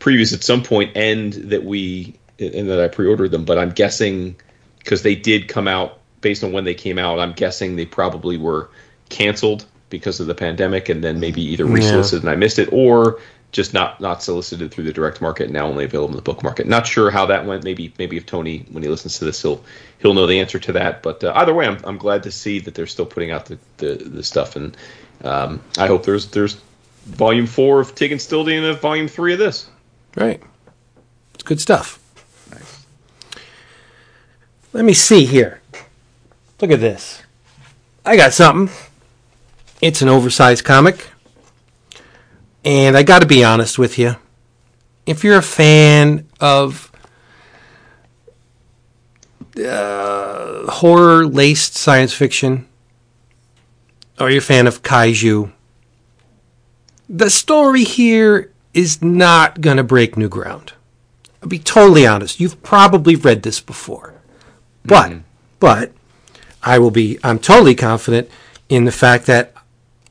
previous at some point, and that we and that I pre-ordered them. But I'm guessing because they did come out based on when they came out. I'm guessing they probably were canceled because of the pandemic, and then maybe either resolicited and I missed it, or just not not solicited through the direct market now only available in the book market. Not sure how that went. Maybe maybe if Tony when he listens to this he'll he'll know the answer to that. But uh, either way, I'm I'm glad to see that they're still putting out the the, the stuff, and um, I hope there's there's volume four of Tig and Stildy and volume three of this. Right. It's good stuff. nice. Let me see here. Look at this. I got something. It's an oversized comic. And I got to be honest with you. If you're a fan of uh, horror laced science fiction, or you're a fan of kaiju, the story here is not going to break new ground. I'll be totally honest. You've probably read this before. But, but, I will be, I'm totally confident in the fact that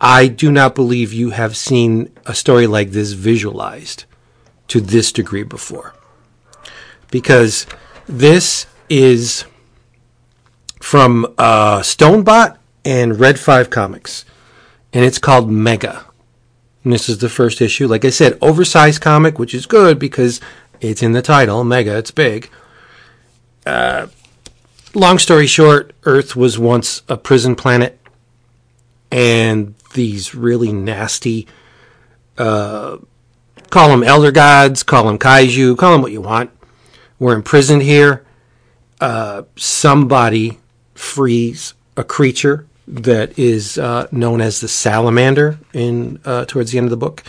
I do not believe you have seen a story like this visualized to this degree before. Because this is from uh, Stonebot and Red 5 Comics. And it's called Mega. And this is the first issue. Like I said, oversized comic, which is good because it's in the title, Mega, it's big. Uh, long story short, Earth was once a prison planet, and these really nasty, uh, call them elder gods, call them kaiju, call them what you want, We're imprisoned here. Uh, somebody frees a creature that is uh, known as the salamander in uh, towards the end of the book.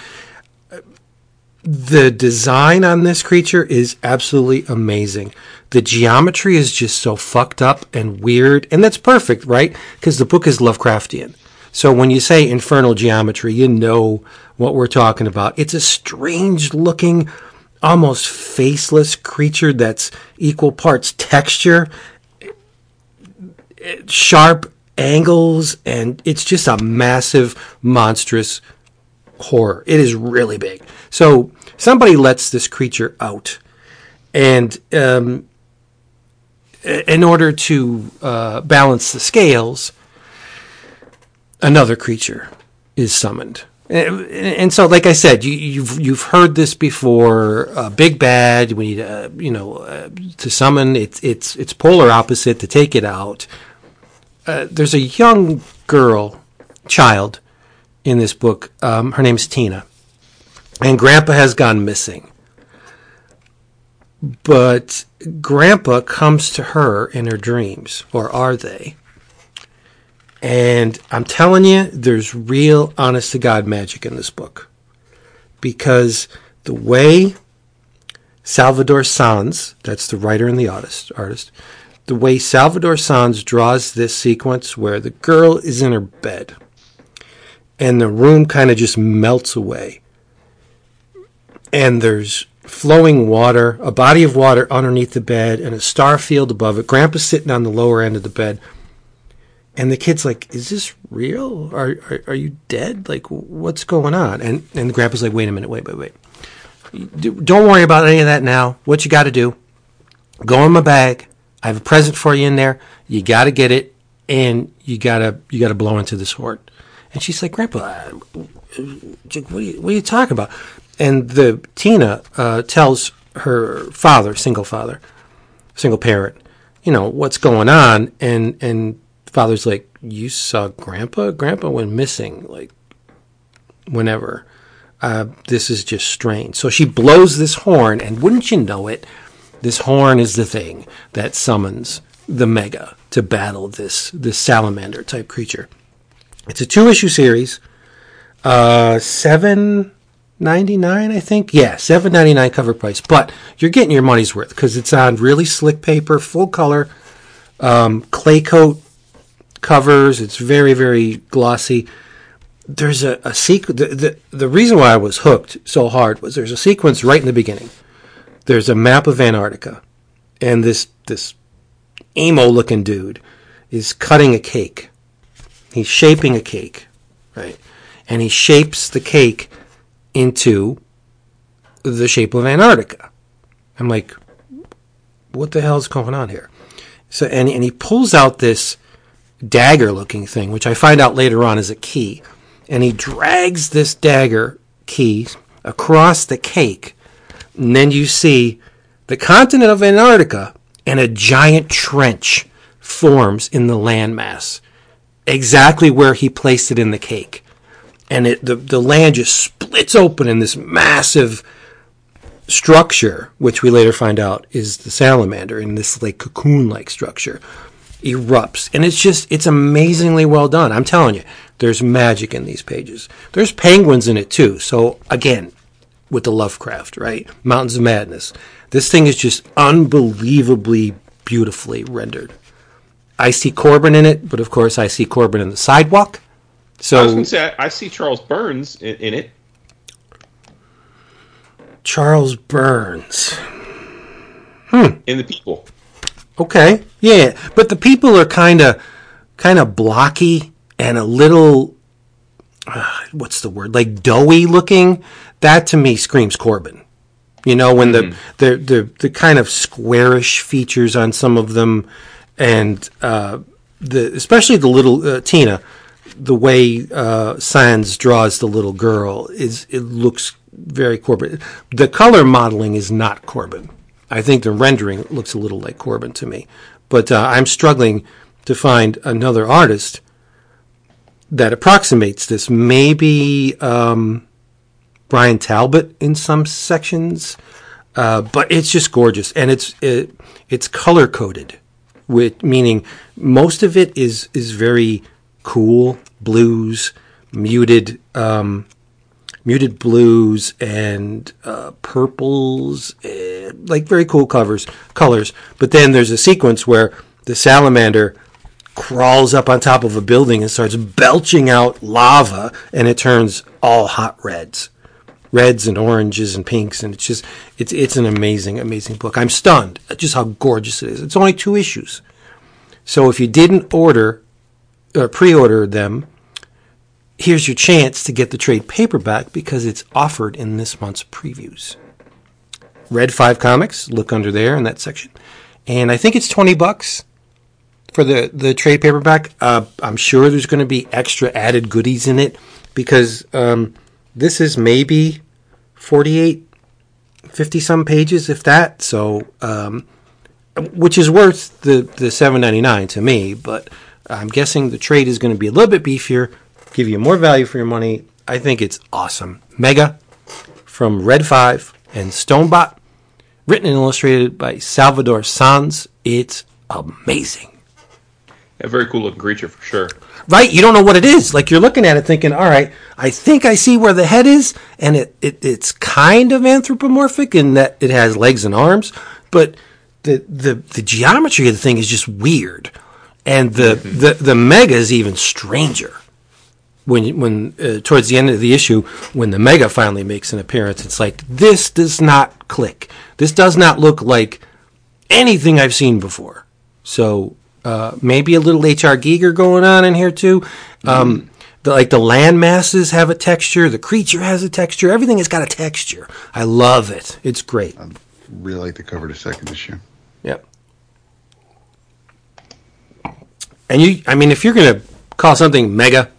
the design on this creature is absolutely amazing. The geometry is just so fucked up and weird, and that's perfect, right? Because the book is Lovecraftian. So when you say infernal geometry, you know what we're talking about. It's a strange looking, almost faceless creature that's equal parts texture, sharp angles, and it's just a massive, monstrous horror. It is really big. So somebody lets this creature out, and um, in order to uh, balance the scales, another creature is summoned. And so, like I said, you, you've you've heard this before. Uh, big bad. We need, uh, you know, uh, to summon. It's it's it's polar opposite to take it out. Uh, there's a young girl, child, in this book. Um, her name's Tina, and Grandpa has gone missing. But Grandpa comes to her in her dreams, or are they? And I'm telling you, there's real, honest to God magic in this book. Because the way Salvador Sanz, that's the writer and the artist, artist, the way Salvador Sanz draws this sequence where the girl is in her bed and the room kind of just melts away. And there's flowing water, a body of water underneath the bed, and a star field above it. Grandpa's sitting on the lower end of the bed and the kid's like, "Is this real? Are, are are, you dead? Like, what's going on?" And and the grandpa's like, "Wait a minute, wait, wait, wait. Don't worry about any of that now. What you got to do? Go in my bag. I have a present for you in there. You got to get it, and you gotta you gotta blow into this horn." And she's like, "Grandpa, what are you, what are you talking about?" And the Tina uh, tells her father, single father, single parent, you know what's going on, and and father's like, "You saw Grandpa? Grandpa went missing. Like, whenever. Uh, this is just strange." So she blows this horn, and wouldn't you know it, this horn is the thing that summons the Mega to battle this this salamander type creature. It's a two issue series. Uh, seven ninety nine, I think. Yeah, seven ninety nine cover price. But you're getting your money's worth because it's on really slick paper, full color, um, clay coat covers. It's very, very glossy. There's a, a sequence. The, the, the reason why I was hooked so hard was there's a sequence right in the beginning. There's a map of Antarctica, and this this emo looking dude is cutting a cake. He's shaping a cake, right? And he shapes the cake into the shape of Antarctica. I'm like, what the hell is going on here? So and and he pulls out this dagger looking thing, which I find out later on is a key. And he drags this dagger key across the cake. And then you see the continent of Antarctica and a giant trench forms in the landmass, exactly where he placed it in the cake. And it, the, the land just splits open in this massive structure, which we later find out is the salamander in this like cocoon like structure erupts. And it's just, it's amazingly well done. I'm telling you, there's magic in these pages. There's penguins in it too. So again, with the Lovecraft, right? Mountains of Madness. This thing is just unbelievably beautifully rendered. I see Corben in it, but of course I see Corben in the sidewalk. So I was going to say I, I, see Charles Burns in, in, it. Charles Burns. Hmm. In the people. Okay. Yeah, but the people are kind of kind of blocky and a little uh, what's the word? Like doughy looking. That to me screams Corben. You know, when mm-hmm. the, the the the kind of squarish features on some of them and uh, the especially the little uh, Tina, the way uh, Sanz draws the little girl is it looks very Corben. The color modeling is not Corben. I think the rendering looks a little like Corben to me. But uh, I'm struggling to find another artist that approximates this. Maybe um, Bryan Talbot in some sections, uh, but it's just gorgeous, and it's it, it's color coded, with meaning most of it is is very cool blues, muted um, muted blues and uh, purples, like very cool covers colors. But then there's a sequence where the salamander crawls up on top of a building and starts belching out lava, and it turns all hot reds, reds and oranges and pinks, and it's just it's it's an amazing amazing book. I'm stunned at just how gorgeous it is. It's only two issues, so if you didn't order or pre-order them, here's your chance to get the trade paperback because it's offered in this month's previews. Red Five Comics, look under there in that section, and I think it's twenty bucks for the the trade paperback. Uh, I'm sure there's going to be extra added goodies in it because um, this is maybe 48, 50 some pages, if that. So, um, which is worth the the 7.99 to me. But I'm guessing the trade is going to be a little bit beefier, give you more value for your money. I think it's awesome. Mega from Red Five and Stonebot, written and illustrated by Salvador Sanz. It's amazing. A very cool looking creature for sure. right? You don't know what it is. Like you're looking at it thinking, all right, I think I see where the head is, and it, it it's kind of anthropomorphic in that it has legs and arms, but the the, the geometry of the thing is just weird. And the, the, the mega is even stranger. When when uh, towards the end of the issue, when the mega finally makes an appearance, it's like this does not click. This does not look like anything I've seen before. So uh, maybe a little H.R. Giger going on in here too. Um, the, like the land masses have a texture, the creature has a texture. Everything has got a texture. I love it. It's great. I really like the cover to second issue. Yep. And you, I mean, if you're gonna call something mega,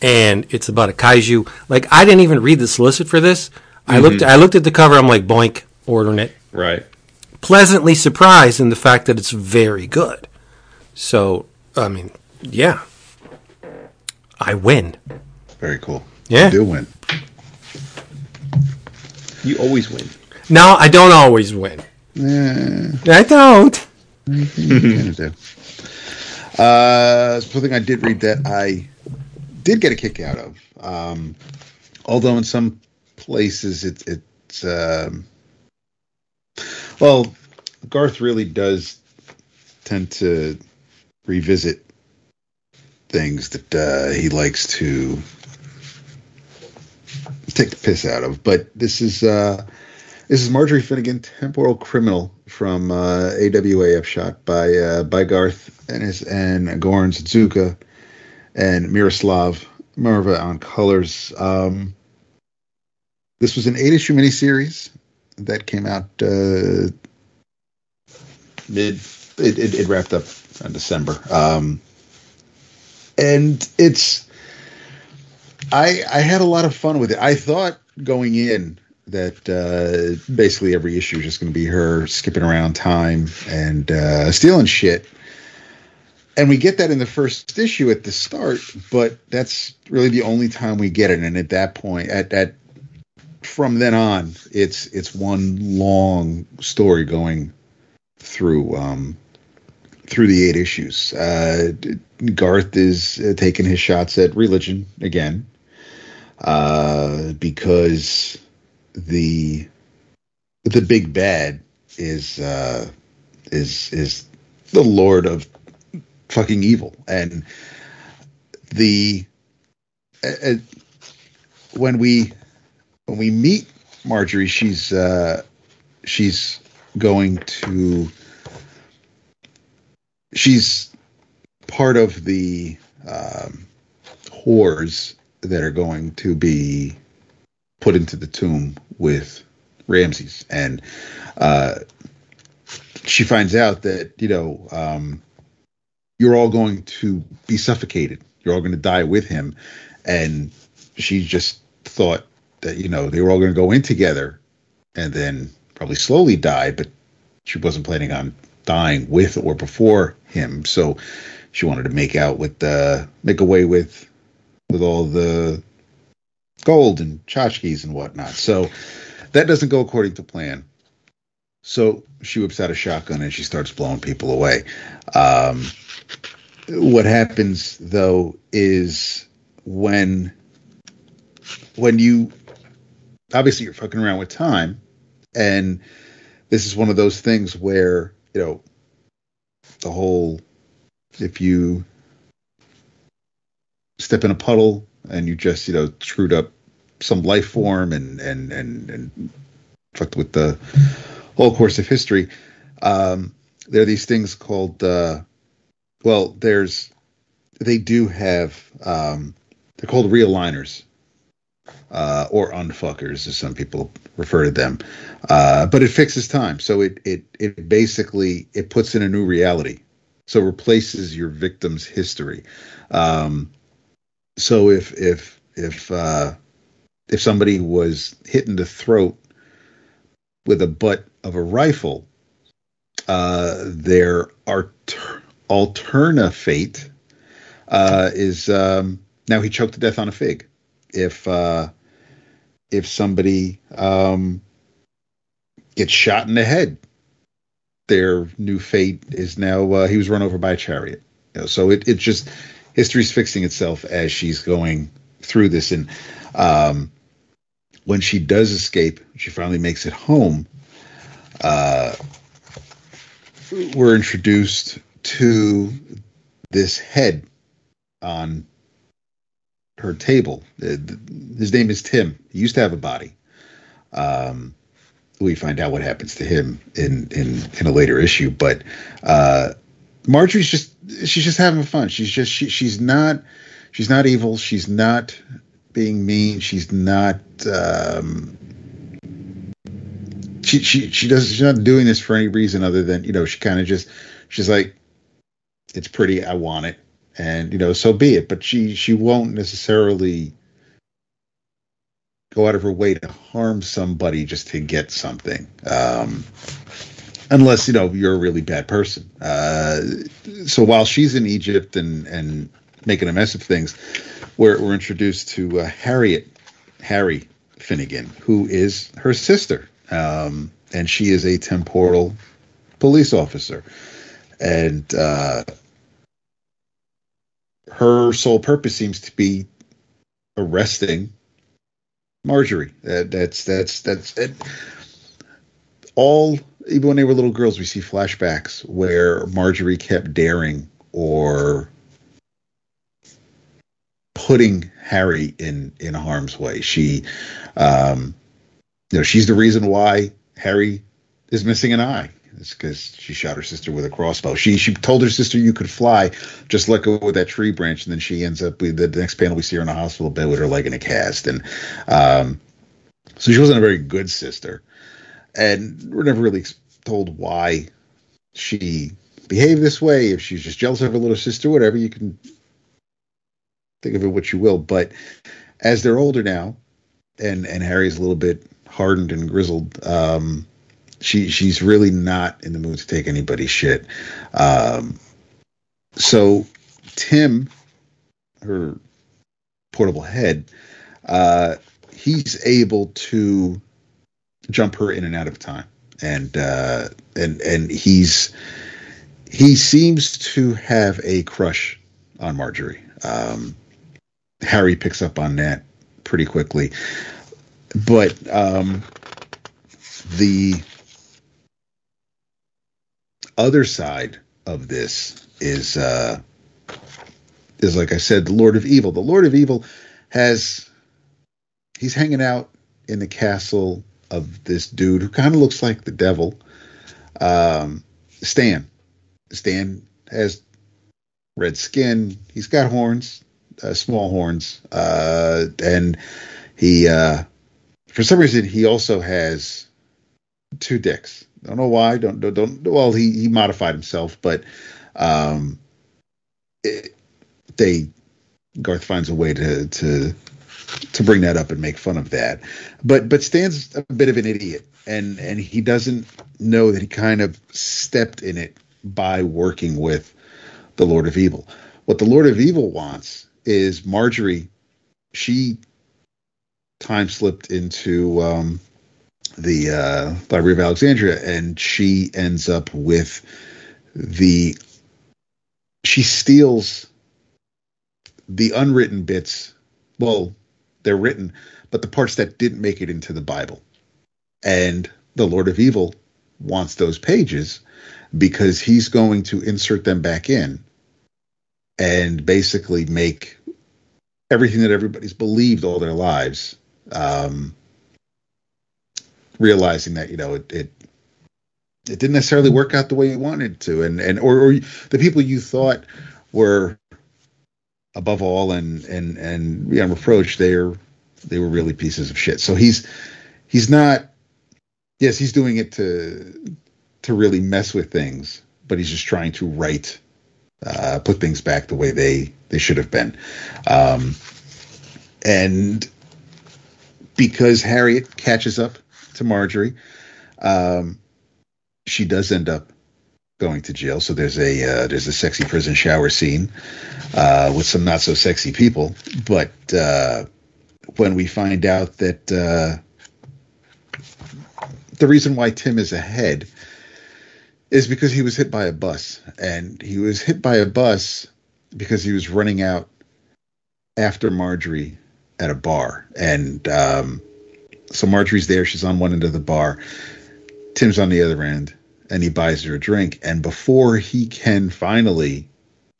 and it's about a kaiju, like I didn't even read the solicit for this. I looked, I looked at the cover. I'm like, boink, ordering it. Right. Pleasantly surprised in the fact that it's very good. So, I mean, yeah, I win. Very cool. Yeah. You do win. You always win. No, I don't always win. Yeah, I don't. you kind of do. Uh, something I did read that I did get a kick out of. Um, although in some places it, it's um, well, Garth really does tend to revisit things that uh, he likes to take the piss out of. But this is uh, this is Marjorie Finnegan, Temporal Criminal from uh, AWAF, shot by uh, by Garth and his and Goran Sudzuka and Miroslav Mrva on colors. Um, this was an eight issue miniseries that came out uh, mid. It, it, it wrapped up in December, um, and it's. I I had a lot of fun with it. I thought going in that uh, basically every issue is just going to be her skipping around time and uh, stealing shit. And we get that in the first issue at the start, but that's really the only time we get it. And at that point, at at from then on, it's it's one long story going through um, through the eight issues. Uh, Garth is uh, taking his shots at religion again uh, because the the big bad is uh, is is the Lord of fucking evil, and the uh, when we when we meet Marjorie, she's uh, she's going to she's part of the um, whores that are going to be put into the tomb with Ramses, and uh, she finds out that you know um, you're all going to be suffocated. You're all going to die with him, and she just thought that you know they were all going to go in together, and then probably slowly die, but she wasn't planning on dying with or before him. So she wanted to make out with the make away with with all the gold and tchotchkes and whatnot. So that doesn't go according to plan. So she whips out a shotgun and she starts blowing people away. Um, what happens though is when when you obviously you're fucking around with time, and this is one of those things where you know the whole if you step in a puddle and you just you know screwed up some life form and and and and fucked with the whole course of history. Um, there are these things called uh, well, there's they do have um, they're called realigners uh, or unfuckers, as some people refer to them. Uh, but it fixes time, so it it it basically it puts in a new reality, so replaces your victim's history. Um, so if if if uh, if somebody was hit in the throat with a butt of a rifle, uh, their art- alterna fate uh, is um, now he choked to death on a fig. If uh, if somebody um, gets shot in the head, their new fate is now uh, he was run over by a chariot. You know, so it it just history's fixing itself as she's going through this and um, when she does escape, she finally makes it home. Uh, we're introduced to this head on her table. Uh, his name is Tim. He used to have a body. Um, we find out what happens to him in in in a later issue, but uh, Marjorie's just she's just having fun. She's just she, she's not she's not evil. She's not being mean. She's not. Um, she she she does. She's not doing this for any reason other than you know she kind of just she's like, it's pretty. I want it, and you know so be it. But she she won't necessarily go out of her way to harm somebody just to get something. Um, unless you know you're a really bad person. Uh, so while she's in Egypt and and making a mess of things, we're we're introduced to uh, Harriet Harry Finnegan, who is her sister, um, and she is a temporal police officer, and uh, her sole purpose seems to be arresting Marjorie. That, that's that's that's it. all even when they were little girls, we see flashbacks where Marjorie kept daring or putting Harry in in harm's way. She, um, you know, she's the reason why Harry is missing an eye. It's because she shot her sister with a crossbow. She she told her sister you could fly, just let go with that tree branch, and then she ends up with the, next panel we see her in a hospital bed with her leg in a cast, and um, so she wasn't a very good sister and we're never really told why she behaved this way. If she's just jealous of her little sister, whatever, you can think of it what you will. But as they're older now, and and Harry's a little bit hardened and grizzled, um, she she's really not in the mood to take anybody's shit. Um, so Tim, her portable head, uh, he's able to jump her in and out of time, and uh, and and he's he seems to have a crush on Marjorie. Um, Harry picks up on that pretty quickly, but um, the other side of this is uh, is like I said, the Lord of Evil. The Lord of Evil has he's hanging out in the castle of this dude who kind of looks like the devil. Um, Stan. Stan has red skin. He's got horns, uh, small horns, uh, and he, uh, for some reason, he also has two dicks. Don't know why. Don't don't, don't well, he he modified himself, but um, it, they Garth finds a way to to to bring that up and make fun of that. But but Stan's a bit of an idiot, and and he doesn't know that he kind of stepped in it by working with the Lord of Evil. What the Lord of Evil wants is Marjorie. She time slipped into um, the uh, Library of Alexandria, and she ends up with the. She steals the unwritten bits well they're written, but the parts that didn't make it into the Bible. And the Lord of Evil wants those pages because he's going to insert them back in and basically make everything that everybody's believed all their lives um, realizing that you know it, it it didn't necessarily work out the way you wanted to. And and or, or the people you thought were above all and and and beyond reproach they're they were really pieces of shit. So he's he's not yes he's doing it to to really mess with things but he's just trying to write uh, put things back the way they they should have been. Um, and because harriet catches up to marjorie um, she does end up going to jail. So there's a uh, there's a sexy prison shower scene uh, with some not so sexy people. But uh, when we find out that uh, the reason why Tim is ahead is because he was hit by a bus, and he was hit by a bus because he was running out after Marjorie at a bar, and um, so Marjorie's there. She's on one end of the bar. Tim's on the other end and he buys her a drink. And before he can finally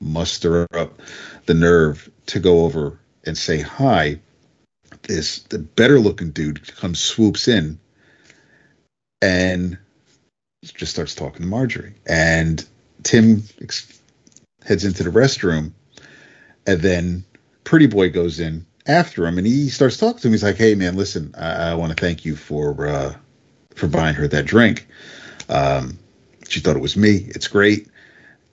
muster up the nerve to go over and say hi, this the better looking dude comes swoops in and just starts talking to Marjorie. And Tim ex- heads into the restroom, and then Pretty Boy goes in after him, and he starts talking to him. He's like, "Hey, man, listen, I, I want to thank you for uh, for buying her that drink." Um, she thought it was me. It's great.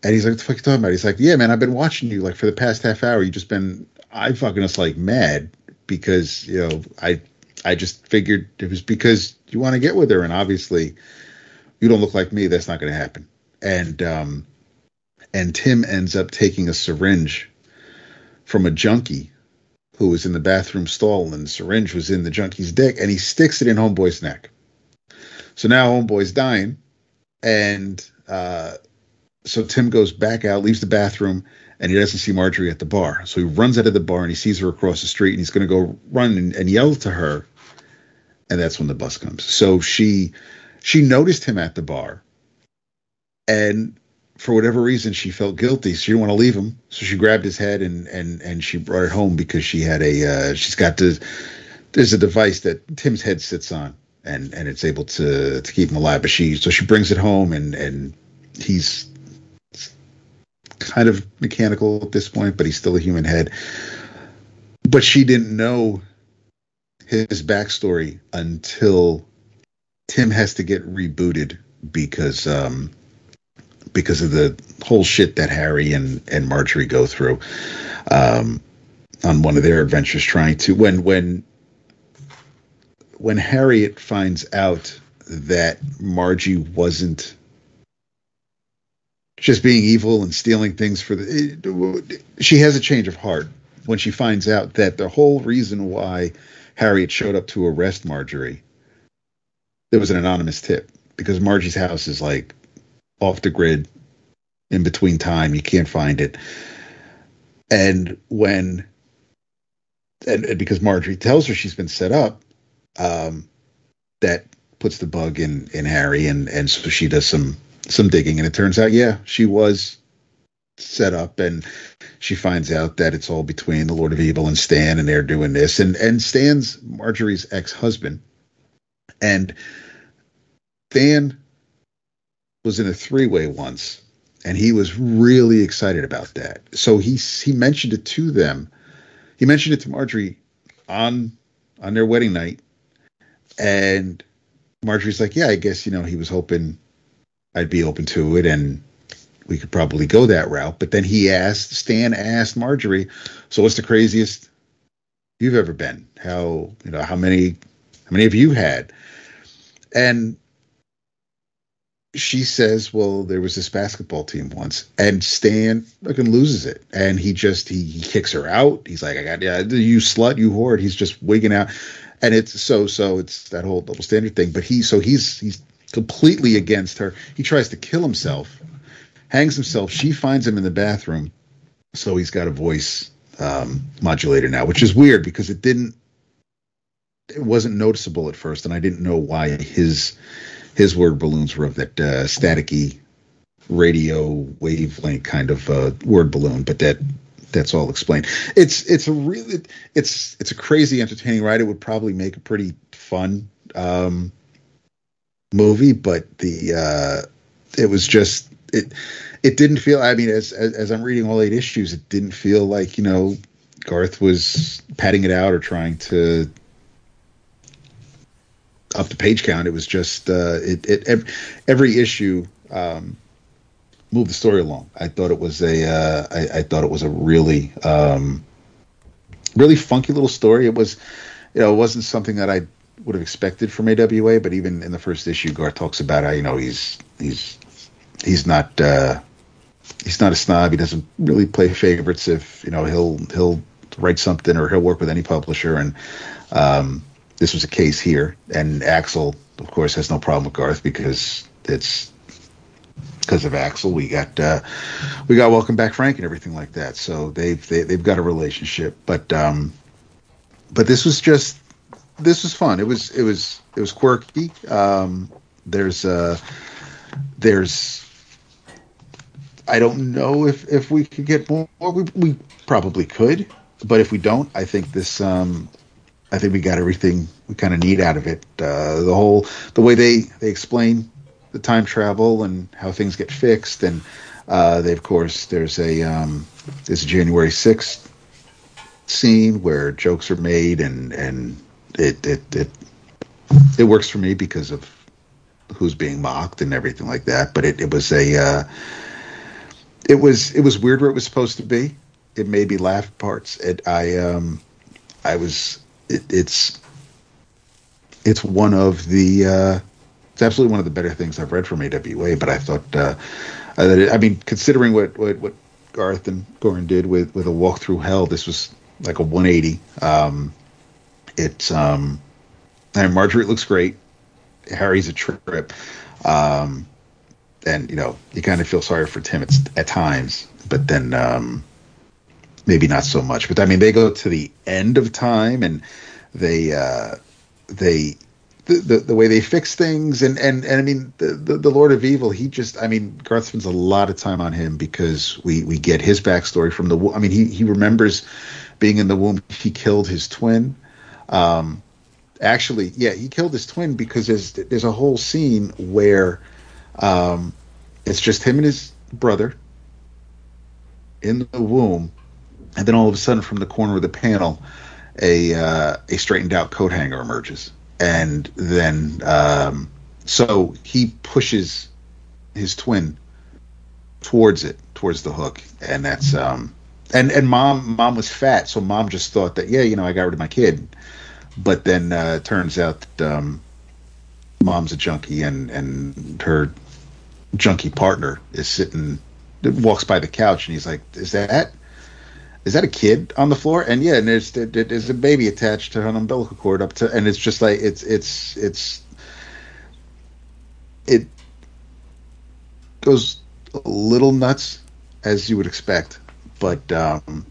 And he's like, what the fuck you talking about? He's like, yeah, man, I've been watching you like for the past half hour. You just been, I fucking us like mad because, you know, I, I just figured it was because you want to get with her. And obviously you don't look like me. That's not going to happen. And, um, and Tim ends up taking a syringe from a junkie who was in the bathroom stall and the syringe was in the junkie's dick and he sticks it in homeboy's neck. So now homeboy's dying and uh, so Tim goes back out, leaves the bathroom, and he doesn't see Marjorie at the bar. So he runs out of the bar and he sees her across the street and he's going to go run and, and yell to her. And that's when the bus comes. So she she noticed him at the bar, and for whatever reason she felt guilty. So she didn't want to leave him, so she grabbed his head and and and she brought it home because she had a uh, she's got the there's a device that Tim's head sits on and and it's able to to keep him alive. But she so she brings it home, and and he's kind of mechanical at this point, but he's still a human head. But she didn't know his backstory until Tim has to get rebooted because um because of the whole shit that Harry and and Marjorie go through um on one of their adventures trying to when when when Harriet finds out that Margie wasn't just being evil and stealing things for the she has a change of heart when she finds out that the whole reason why Harriet showed up to arrest Marjorie there was an anonymous tip because Margie's house is like off the grid in between time. You can't find it. And when and, and because Marjorie tells her she's been set up um, that puts the bug in in Harry, and and so she does some some digging, and it turns out, yeah, she was set up, and she finds out that it's all between the Lord of Evil and Stan, and they're doing this, and and Stan's Marjorie's ex husband, and Stan was in a three way once, and he was really excited about that. So he he mentioned it to them. He mentioned it to Marjorie on on their wedding night, and Marjorie's like, yeah, I guess, you know, he was hoping I'd be open to it and we could probably go that route. But then he asked, Stan asked Marjorie, so what's the craziest you've ever been? How, you know, how many, how many have you had? And she says, well, there was this basketball team once and Stan fucking loses it. And he just, he, he kicks her out. He's like, I got, yeah, you slut, you whore. He's just wigging out and it's so so it's that whole double standard thing. But he so he's he's completely against her. He tries to kill himself, hangs himself. She finds him in the bathroom, so he's got a voice um, modulator now, which is weird because it didn't it wasn't noticeable at first, and I didn't know why his his word balloons were of that uh, staticky radio wavelength kind of uh, word balloon, but that that's all explained. It's it's a really it's it's a crazy entertaining ride. It would probably make a pretty fun um, movie, but the uh, it was just it it didn't feel. I mean, as, as as I'm reading all eight issues, it didn't feel like you know Garth was padding it out or trying to up the page count. It was just uh, it it every, every issue. Um, move the story along. I thought it was a uh, I, I thought it was a really um, really funky little story. It was you know it wasn't something that I would have expected from AWA, but even in the first issue, Garth talks about how you know he's he's he's not uh, he's not a snob. He doesn't really play favorites. If you know he'll he'll write something or he'll work with any publisher, and um, this was a case here. And Axel, of course, has no problem with Garth because it's because of Axel. We got uh, we got Welcome Back Frank and everything like that. So they've they, have they have got a relationship. But um, but this was just this was fun. It was it was it was quirky. Um, there's uh, there's I don't know if if we could get more. We we probably could, but if we don't, I think this um, I think we got everything we kind of need out of it. Uh, the whole the way they they explain the time travel and how things get fixed. And uh, they, of course, there's a um, there's a January sixth scene where jokes are made, and and it it it it works for me because of who's being mocked and everything like that. But it, it was a uh, it was it was weird where it was supposed to be. It made me laugh parts. It I um I was it, it's it's one of the uh, it's absolutely one of the better things I've read from AWA. But I thought, uh, I, I mean, considering what, what, what Garth and Goran did with with a walk through hell, this was like a 180. Um, it's um, and Marguerite looks great. Harry's a trip. Um, and you know, you kind of feel sorry for Tim at, at times, but then um, maybe not so much. But I mean, they go to the end of time and they uh, they the, the, way they fix things and and and I mean the, the, the Lord of Evil he just I mean Garth spends a lot of time on him because we we get his backstory from the I mean he he remembers being in the womb he killed his twin um actually yeah he killed his twin because there's there's a whole scene where um it's just him and his brother in the womb and then all of a sudden from the corner of the panel a uh, a straightened out coat hanger emerges. And then um, so he pushes his twin towards it, towards the hook, and that's um, and and mom mom was fat, so mom just thought that yeah, you know, I got rid of my kid, but then uh, turns out that um, mom's a junkie, and and her junkie partner is sitting, walks by the couch, and he's like, "Is that?" Is that a kid on the floor? And yeah, and there's there's a baby attached to an umbilical cord up to, and it's just like it's it's it's it goes a little nuts as you would expect, but um,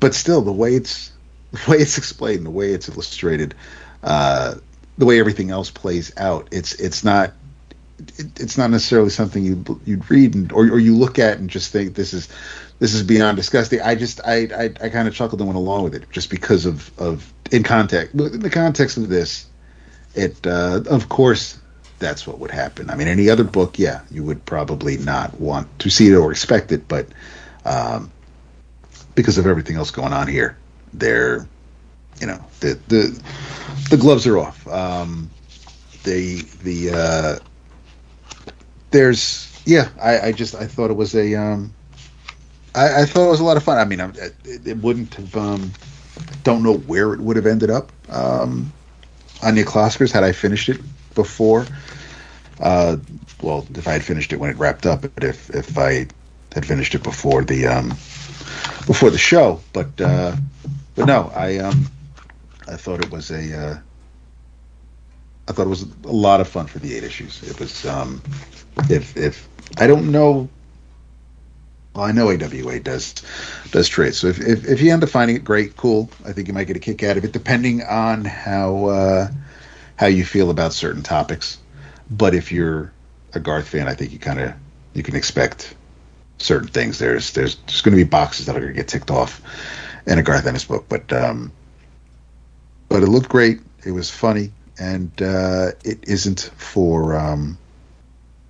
but still the way it's the way it's explained, the way it's illustrated, uh, the way everything else plays out, it's it's not it, it's not necessarily something you you'd read and, or or you look at and just think this is this is beyond disgusting. I just I I, I kind of chuckled and went along with it just because of of in context in the context of this, it uh, of course that's what would happen. I mean, any other book, yeah, you would probably not want to see it or expect it, but um, because of everything else going on here, they're you know the the the gloves are off. Um, the the uh, there's yeah, I, I just I thought it was a um, I, I, thought it was a lot of fun. I mean, it, it wouldn't have. Um, don't know where it would have ended up um, on the Kloskers had I finished it before. Uh, well, if I had finished it when it wrapped up, but if if I had finished it before the um, before the show, but uh, but no, I um, I thought it was a uh, I thought it was a lot of fun for the eight issues. It was um, if if I don't know Well, I know AWA does does trade. So if, if, if you end up finding it great, cool. I think you might get a kick out of it, depending on how uh, how you feel about certain topics. But if you're a Garth fan, I think you kind of you can expect certain things. There's there's just going to be boxes that are going to get ticked off in a Garth Ennis book, but um, but it looked great. It was funny, and uh, it isn't for um,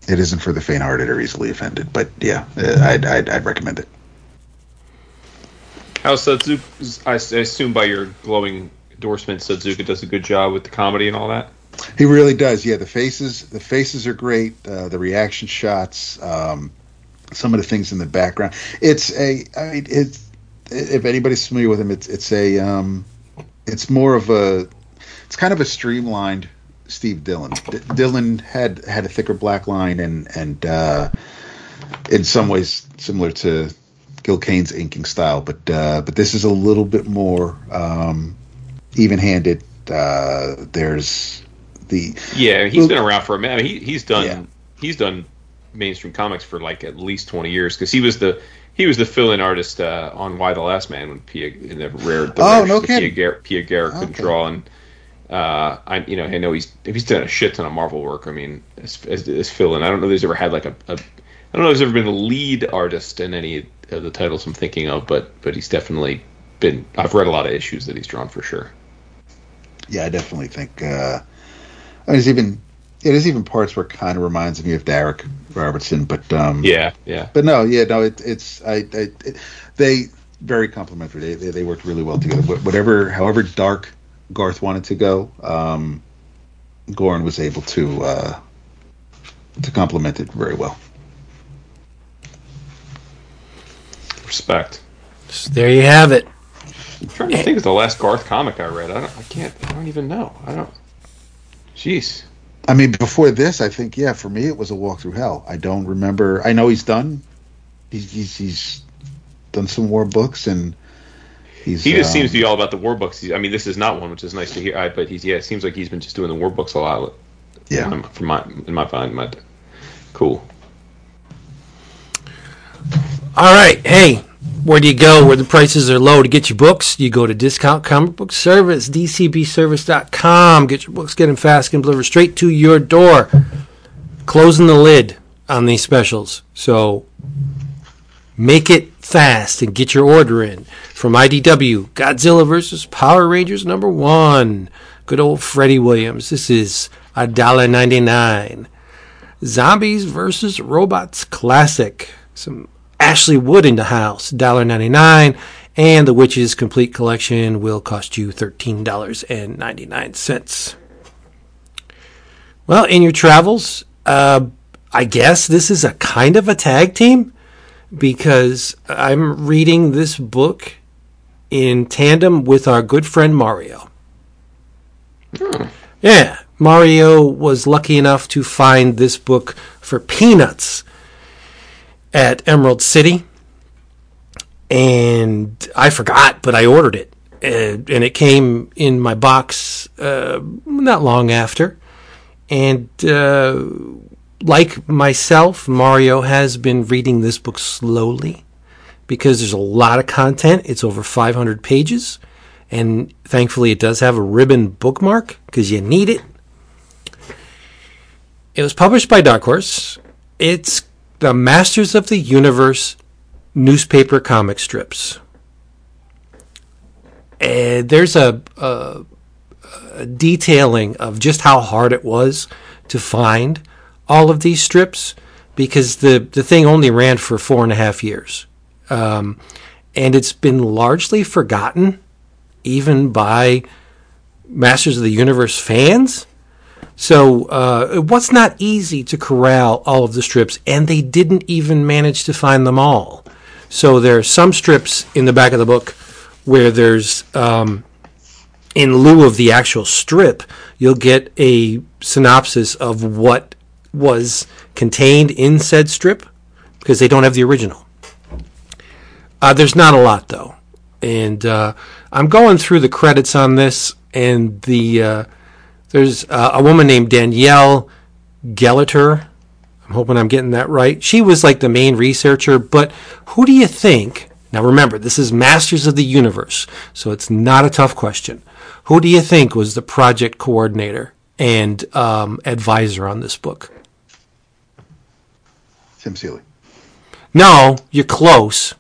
it isn't for the faint-hearted or easily offended. But yeah, uh, I'd I'd, I'd recommend it. How Sudzuka? I assume by your glowing endorsement, Sudzuka does a good job with the comedy and all that. He really does. Yeah, the faces the faces are great. Uh, the reaction shots, um, some of the things in the background. It's a. I mean, it's if anybody's familiar with him, it's it's a. Um, it's more of a. It's kind of a streamlined Steve Dillon. D- Dillon had had a thicker black line and and uh, in some ways similar to Gil Kane's inking style, but uh, but this is a little bit more um, even-handed. Uh, there's the yeah he's been around for a minute. I mean, he, he's done Yeah. he's done mainstream comics for like at least twenty years because he was the he was the fill-in artist uh, on Y the Last Man when Pia in the rare the Oh, rare no Pia. Gar- Pia Guerra couldn't draw and uh, I you know I know he's he's done a shit ton of Marvel work. I mean as, as, as fill-in I don't know if there's ever had like a, a I don't know if there's ever been a lead artist in any of the titles I'm thinking of, but but he's definitely been. I've read a lot of issues that he's drawn for sure. yeah, I definitely think. Uh, I mean, there's even yeah, there's even parts where it kind of reminds me of Darick Robertson, but um, Yeah, yeah. but no, yeah, no, it, it's I, I it, they very complimentary. They, they they worked really well together. Wh- Whatever, however dark Garth wanted to go, um, Goran was able to uh, to complement it very well. Respect. So there you have it. I'm trying to think of the last Garth comic I read. I don't. I can't. I don't even know. I don't. Jeez. I mean, before this, I think yeah, for me it was a walk through hell. I don't remember. I know he's done. He's he's, he's done some more books and he's. He just um, seems to be all about the war books. He- I mean, this is not one, which is nice to hear. I, but he's yeah. It seems like he's been just doing the war books a lot. Yeah. Um, From my in my mind, my cool. All right. Hey, where do you go where the prices are low to get your books? You go to Discount Comic Book Service, dcbservice.com. Get your books, get them fast, and delivered straight to your door. Closing the lid on these specials. So make it fast and get your order in. From IDW, Godzilla vs. Power Rangers number one. Good old Freddie Williams. This is $1.99. Zombies vs. Robots Classic. Some Ashley Wood in the house, $1.99. And the Witches Complete Collection will cost you $13.99. Well, in your travels, uh, I guess this is a kind of a tag team because I'm reading this book in tandem with our good friend Mario. Yeah, Mario was lucky enough to find this book for peanuts at Emerald City. And I forgot, but I ordered it. And, and it came in my box uh, not long after. And uh, like myself, Mario has been reading this book slowly because there's a lot of content. It's over 500 pages. And thankfully, it does have a ribbon bookmark because you need it. It was published by Dark Horse. It's the Masters of the Universe newspaper comic strips. And there's a, a, a detailing of just how hard it was to find all of these strips because the, the thing only ran for four and a half years. Um, and it's been largely forgotten, even by Masters of the Universe fans. So uh, it was not easy to corral all of the strips, and they didn't even manage to find them all. So there are some strips in the back of the book where there's, um, in lieu of the actual strip, you'll get a synopsis of what was contained in said strip because they don't have the original. Uh, there's not a lot though, and uh, I'm going through the credits on this, and the uh, there's uh, a woman named Danielle Gelehrter. I'm hoping I'm getting that right. She was like the main researcher, but who do you think? Now remember, this is Masters of the Universe, so it's not a tough question. Who do you think was the project coordinator and um, advisor on this book? Tim Seeley. No, you're close.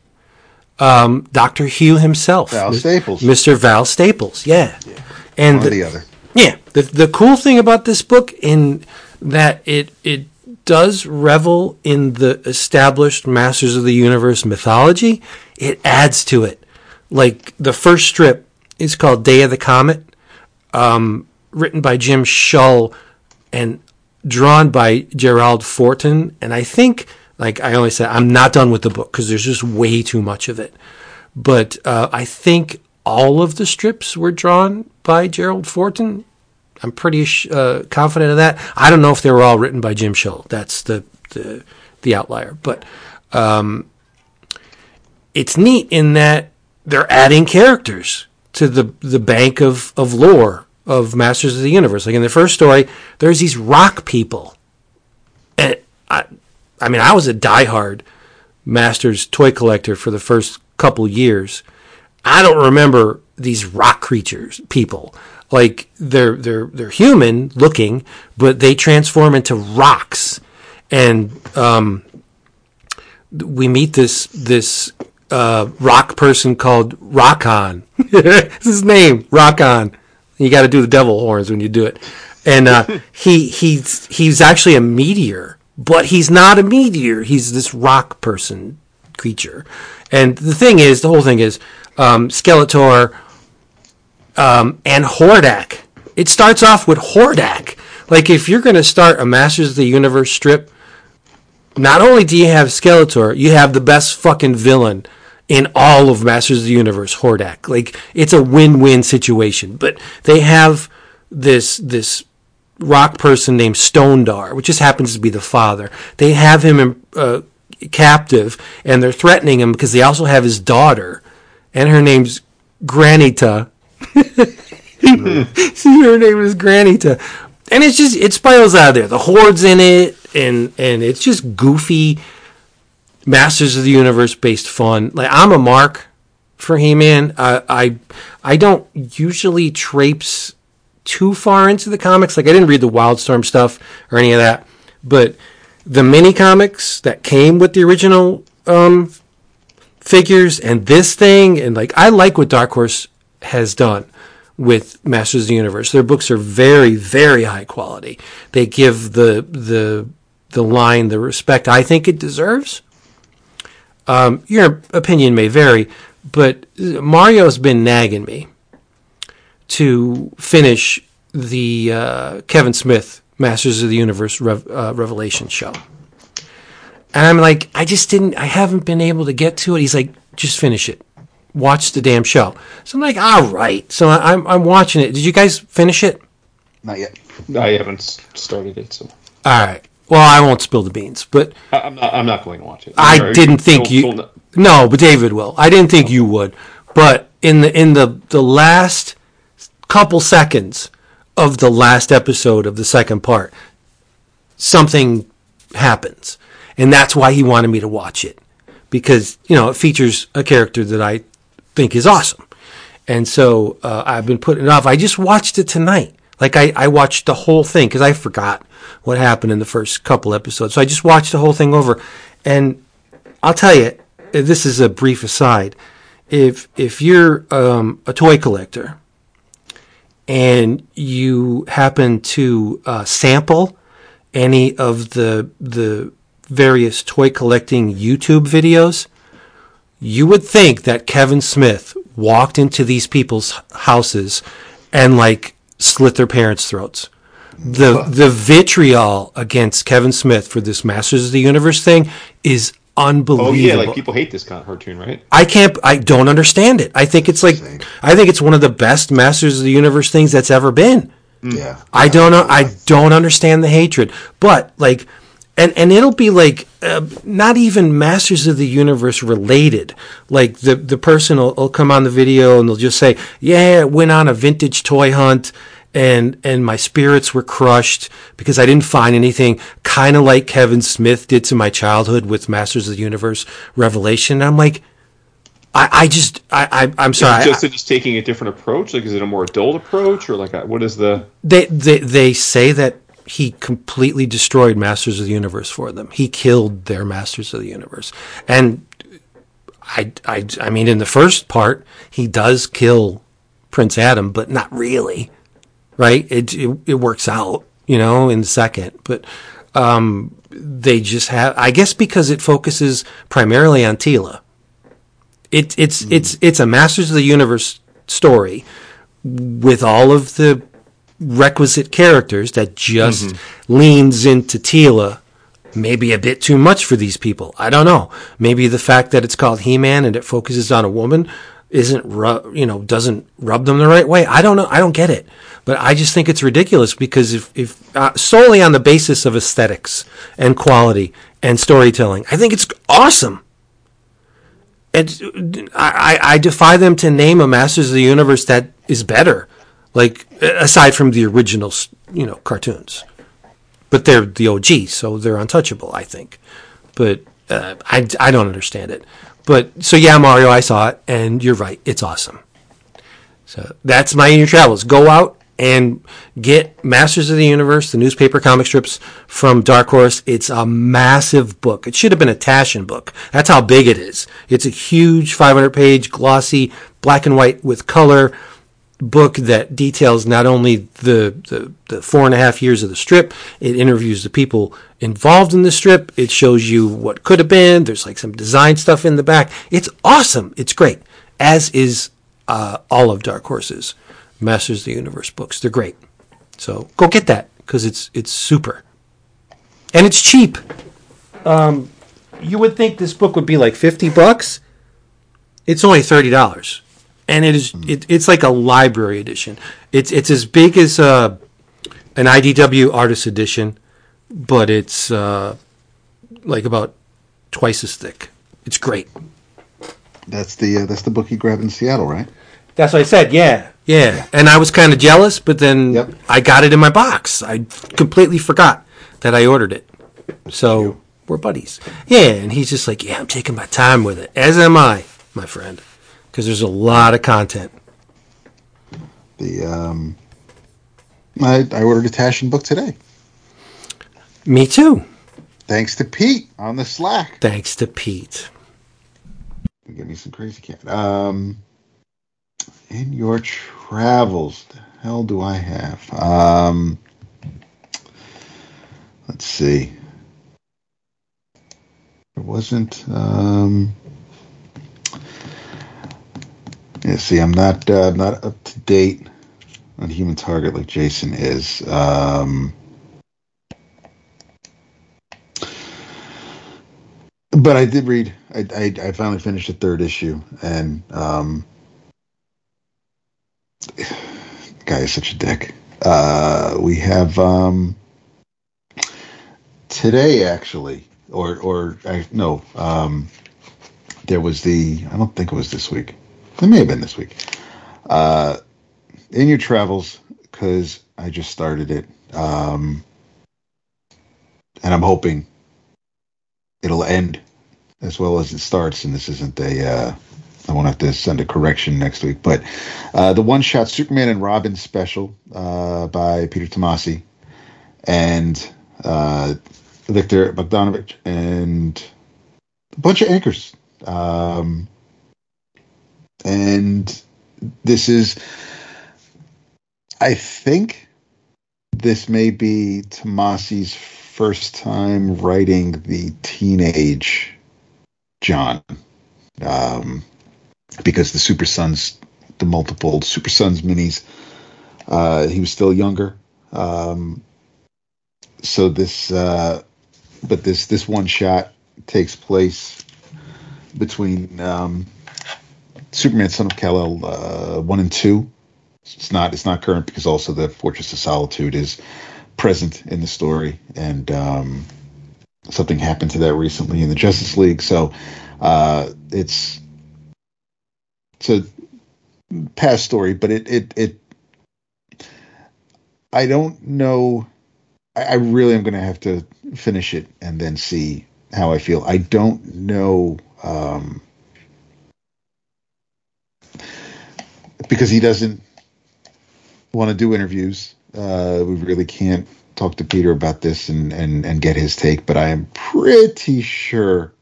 Um, Dr. Hugh himself. Val Mis- Staples. Mr. Val Staples, yeah. And One or the- the other. Yeah, the the cool thing about this book in that it it does revel in the established Masters of the Universe mythology. It adds to it. Like the first strip is called Day of the Comet, um, written by Jim Shull and drawn by Gerald Forton. And I think, like I only said, I'm not done with the book because there's just way too much of it. But uh, I think all of the strips were drawn by Gerald Forton. I'm pretty uh, confident of that. I don't know if they were all written by Jim Shull. That's the the, the outlier. But um, it's neat in that they're adding characters to the the bank of, of lore of Masters of the Universe. Like in the first story, there's these rock people. And I I mean I was a diehard Masters toy collector for the first couple years. I don't remember these rock creatures, people. Like they're they're they're human looking, but they transform into rocks. And um, we meet this this uh, rock person called Rokkon. It's his name, Rokkon. You got to do the devil horns when you do it. And uh, he he's he's actually a meteor, but he's not a meteor. He's this rock person creature. And the thing is, the whole thing is, um, Skeletor um, and Hordak. It starts off with Hordak. Like if you're going to start a Masters of the Universe strip, not only do you have Skeletor, you have the best fucking villain in all of Masters of the Universe, Hordak. Like it's a win-win situation. But they have this this rock person named Stondar, which just happens to be the father. They have him uh, captive, and they're threatening him because they also have his daughter, and her name's Granita. See, her name is Granita, and it's just it spirals out of there. The horde's in it, and and it's just goofy. Masters of the Universe based fun. Like I'm a mark for He-Man. I I, I don't usually traipse too far into the comics. Like I didn't read the Wildstorm stuff or any of that, but the mini comics that came with the original um, figures and this thing and like I like what Dark Horse has done with Masters of the Universe. Their books are very very high quality. They give the the the line the respect I think it deserves. Um, your opinion may vary, but Mario's been nagging me to finish the uh, Kevin Smith Masters of the Universe Rev- uh, Revelation show. And I'm like, I just didn't, I haven't been able to get to it. He's like, just finish it. Watch the damn show. So I'm like, all right. So I- I'm, I'm watching it. Did you guys finish it? Not yet. I haven't started it, so All right. Well, I won't spill the beans, but I- I'm not. I'm not going to watch it. I Or- didn't think you. No, but David will. I didn't think you would. But in the in the the last couple seconds of the last episode of the second part, something happens, and that's why he wanted me to watch it because you know it features a character that I think is awesome, and so uh, I've been putting it off. I just watched it tonight. Like I, I watched the whole thing because I forgot what happened in the first couple episodes. So I just watched the whole thing over, and I'll tell you, this is a brief aside. If if you're um, a toy collector and you happen to uh, sample any of the the various toy collecting YouTube videos, you would think that Kevin Smith walked into these people's houses and like slit their parents' throats. The the vitriol against Kevin Smith for this Masters of the Universe thing is unbelievable. Oh yeah, like people hate this kind of cartoon, right? I can't. I don't understand it. I think it's like. I think it's one of the best Masters of the Universe things that's ever been. Yeah. I don't know. I don't understand the hatred, but like, and and it'll be like uh, not even Masters of the Universe related. Like the the person will, will come on the video and they'll just say, "Yeah, went on a vintage toy hunt." And and my spirits were crushed because I didn't find anything kind of like Kevin Smith did to my childhood with Masters of the Universe Revelation. And I'm like, I, I just I, I am sorry. Just I, he's taking a different approach. Like, is it a more adult approach, or like a, what is the? they they they say that he completely destroyed Masters of the Universe for them. He killed their Masters of the Universe, and I I I mean, in the first part, he does kill Prince Adam, but not really, right? It it, it works out, you know, in the second, but. Um, they just have, I guess, because it focuses primarily on Teela. It, it's it's it's a Masters of the Universe story with all of the requisite characters that just leans into Teela maybe a bit too much for these people. I don't know. Maybe the fact that it's called He-Man and it focuses on a woman isn't ru- you know doesn't rub them the right way. I don't know. I don't get it. But I just think it's ridiculous because if if uh, solely on the basis of aesthetics and quality and storytelling, I think it's awesome. And I, I I defy them to name a Masters of the Universe that is better, like aside from the original, you know, cartoons. But they're the OG, so they're untouchable, I think. But uh, I I don't understand it. But so yeah, Mario, I saw it, and you're right, it's awesome. So that's my in your travels. Go out and get Masters of the Universe, the newspaper comic strips from Dark Horse. It's a massive book. It should have been a Taschen book. That's how big it is. It's a huge 500 page, glossy, black and white with color book that details not only the, the, the four and a half years of the strip, it interviews the people involved in the strip. It shows you what could have been. There's like some design stuff in the back. It's awesome. It's great. As is uh, all of Dark Horse's Masters of the Universe books. They're great. So go get that because it's it's super, and it's cheap. Um, you would think this book would be like fifty bucks. It's only thirty dollars, and it is it, it's like a library edition. It's it's as big as uh, an IDW artist edition, but it's uh, like about twice as thick. It's great. That's the uh, that's the book you grabbed in Seattle, right? That's what I said. Yeah, yeah. And I was kind of jealous, but then Yep. I got it in my box. I completely forgot that I ordered it. So we're buddies. Yeah, and he's just like, yeah, I'm taking my time with it. As am I, my friend, because there's a lot of content. The um, I, I ordered a Taschen book today, Me too. thanks to Pete on the Slack. Thanks to Pete. Give me some crazy cat. Um, in your travels, the hell do I have? Um, let's see. It wasn't. Um, yeah, see, I'm not. Uh, not up to date on Human Target like Jason is. Um, but I did read. I, I I finally finished the third issue, and um, guy is such a dick. Uh, we have um, today actually, or or I, no, um, there was the. I don't think it was this week. It may have been this week. Uh, in your travels, because I just started it, um, and I'm hoping it'll end as well as it starts. And this isn't a. Uh, I won't have to send a correction next week, but uh, the one shot Superman and Robin special uh, by Peter Tomasi and uh, Viktor Bogdanovic and a bunch of anchors. Um, and this is, I think, this may be Tomasi's first time writing the teenage John. Um, because the Super Sons, the multiple Super Sons minis, uh, he was still younger. Um, so this, uh, but this this one shot takes place between um, Superman, Son of Kal El, uh, one and two. It's not it's not current because also the Fortress of Solitude is present in the story, and um, something happened to that recently in the Justice League. So uh, it's it's a past story, but it it it I don't know. I, I really am going to have to finish it and then see how I feel. I don't know um, because he doesn't want to do interviews. Uh, we really can't talk to Peter about this and, and, and get his take, but I am pretty sure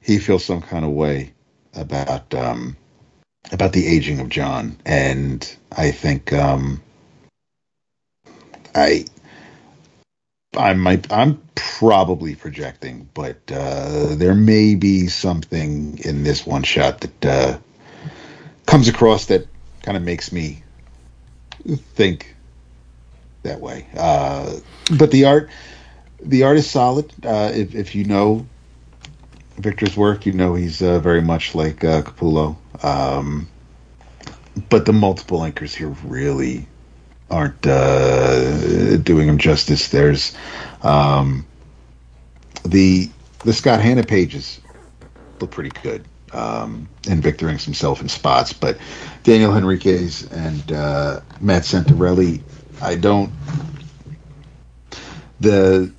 he feels some kind of way about um, about the aging of John, and I think um, I I might I'm probably projecting, but uh, there may be something in this one shot that uh, comes across that kind of makes me think that way. Uh, but the art, the art is solid. Uh, if if you know Viktor's work, you know he's uh, very much like uh, Capullo. Um, but the multiple anchors here really aren't uh, doing him justice. There's um, the the Scott Hanna pages look pretty good. Um, and Viktor inks himself in spots, but Daniel Henriques and uh, Matt Santorelli, I don't. The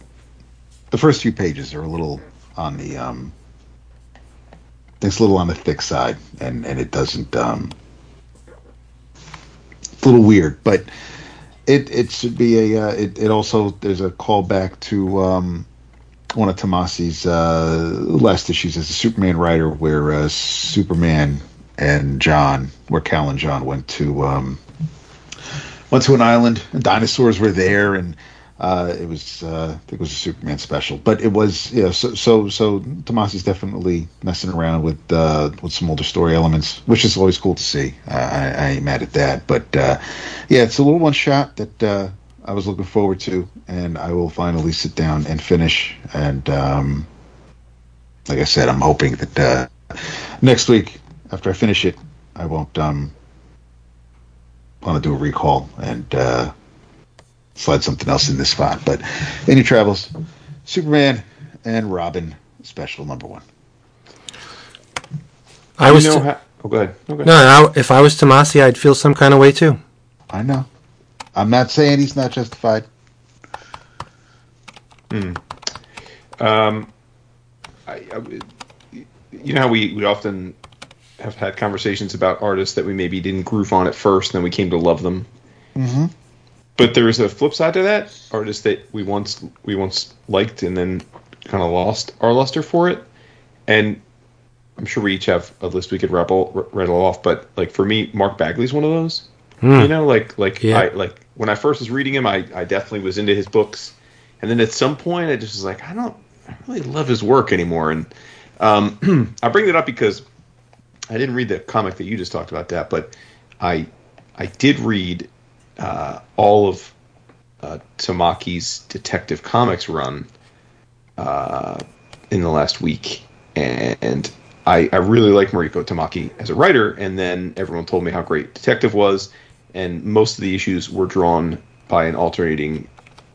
the first few pages are a little on the um, it's a little on the thick side, and and it doesn't um, it's a little weird, but it it should be a uh, it it also there's a callback to um, one of Tomasi's uh, last issues as a Superman writer, where uh, Superman and John, where Kal and John went to um, went to an island, and dinosaurs were there, and uh, it was uh, I think it was a Superman special, but it was yeah. So so so Tomasi's definitely messing around with uh, with some older story elements, which is always cool to see. I, I ain't mad at that, but uh, yeah, it's a little one shot that uh, I was looking forward to, and I will finally sit down and finish. And um, like I said, I'm hoping that uh, next week after I finish it, I won't um, want to do a recall and slide something else in this spot. But any travels, Superman and Robin special number one. I was. You know t- how- oh, go ahead. Oh, go ahead. no, I, if I was Tomasi, I'd feel some kind of way too. I know. I'm not saying he's not justified. Hmm. Um, I, I, you know how we, we often have had conversations about artists that we maybe didn't groove on at first, and then we came to love them. Mm-hmm. But there's a flip side to that. Artists that we once we once liked and then kind of lost our luster for it. And I'm sure we each have a list we could rattle, rattle off. But like for me, Mark Bagley's one of those. You know, like like Yeah. I like when I first was reading him, I, I definitely was into his books. And then at some point, I just was like, I don't I really love his work anymore. And um, I bring that up because I didn't read the comic that you just talked about, that, but I I did read uh, all of uh, Tamaki's Detective Comics run uh, in the last week, and I, I really like Mariko Tamaki as a writer. And then everyone told me how great Detective was, and most of the issues were drawn by an alternating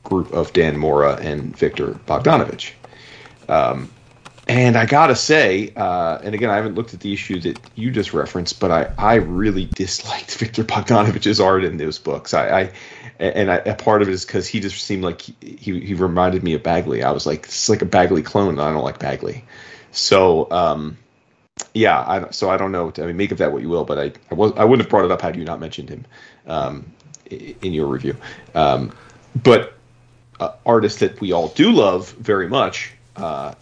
group of Dan Mora and Viktor Bogdanovic. Um, and I gotta say, uh, and again, I haven't looked at the issue that you just referenced, but I, I really disliked Viktor Bogdanovic's art in those books. I, I and I, a part of it is because he just seemed like he, he reminded me of Bagley. I was like, it's like a Bagley clone, and I don't like Bagley. So, um, yeah, I, so I don't know. I mean, make of that what you will, but I I, was, I wouldn't have brought it up had you not mentioned him um, in your review. Um, but uh, artist that we all do love very much. Uh,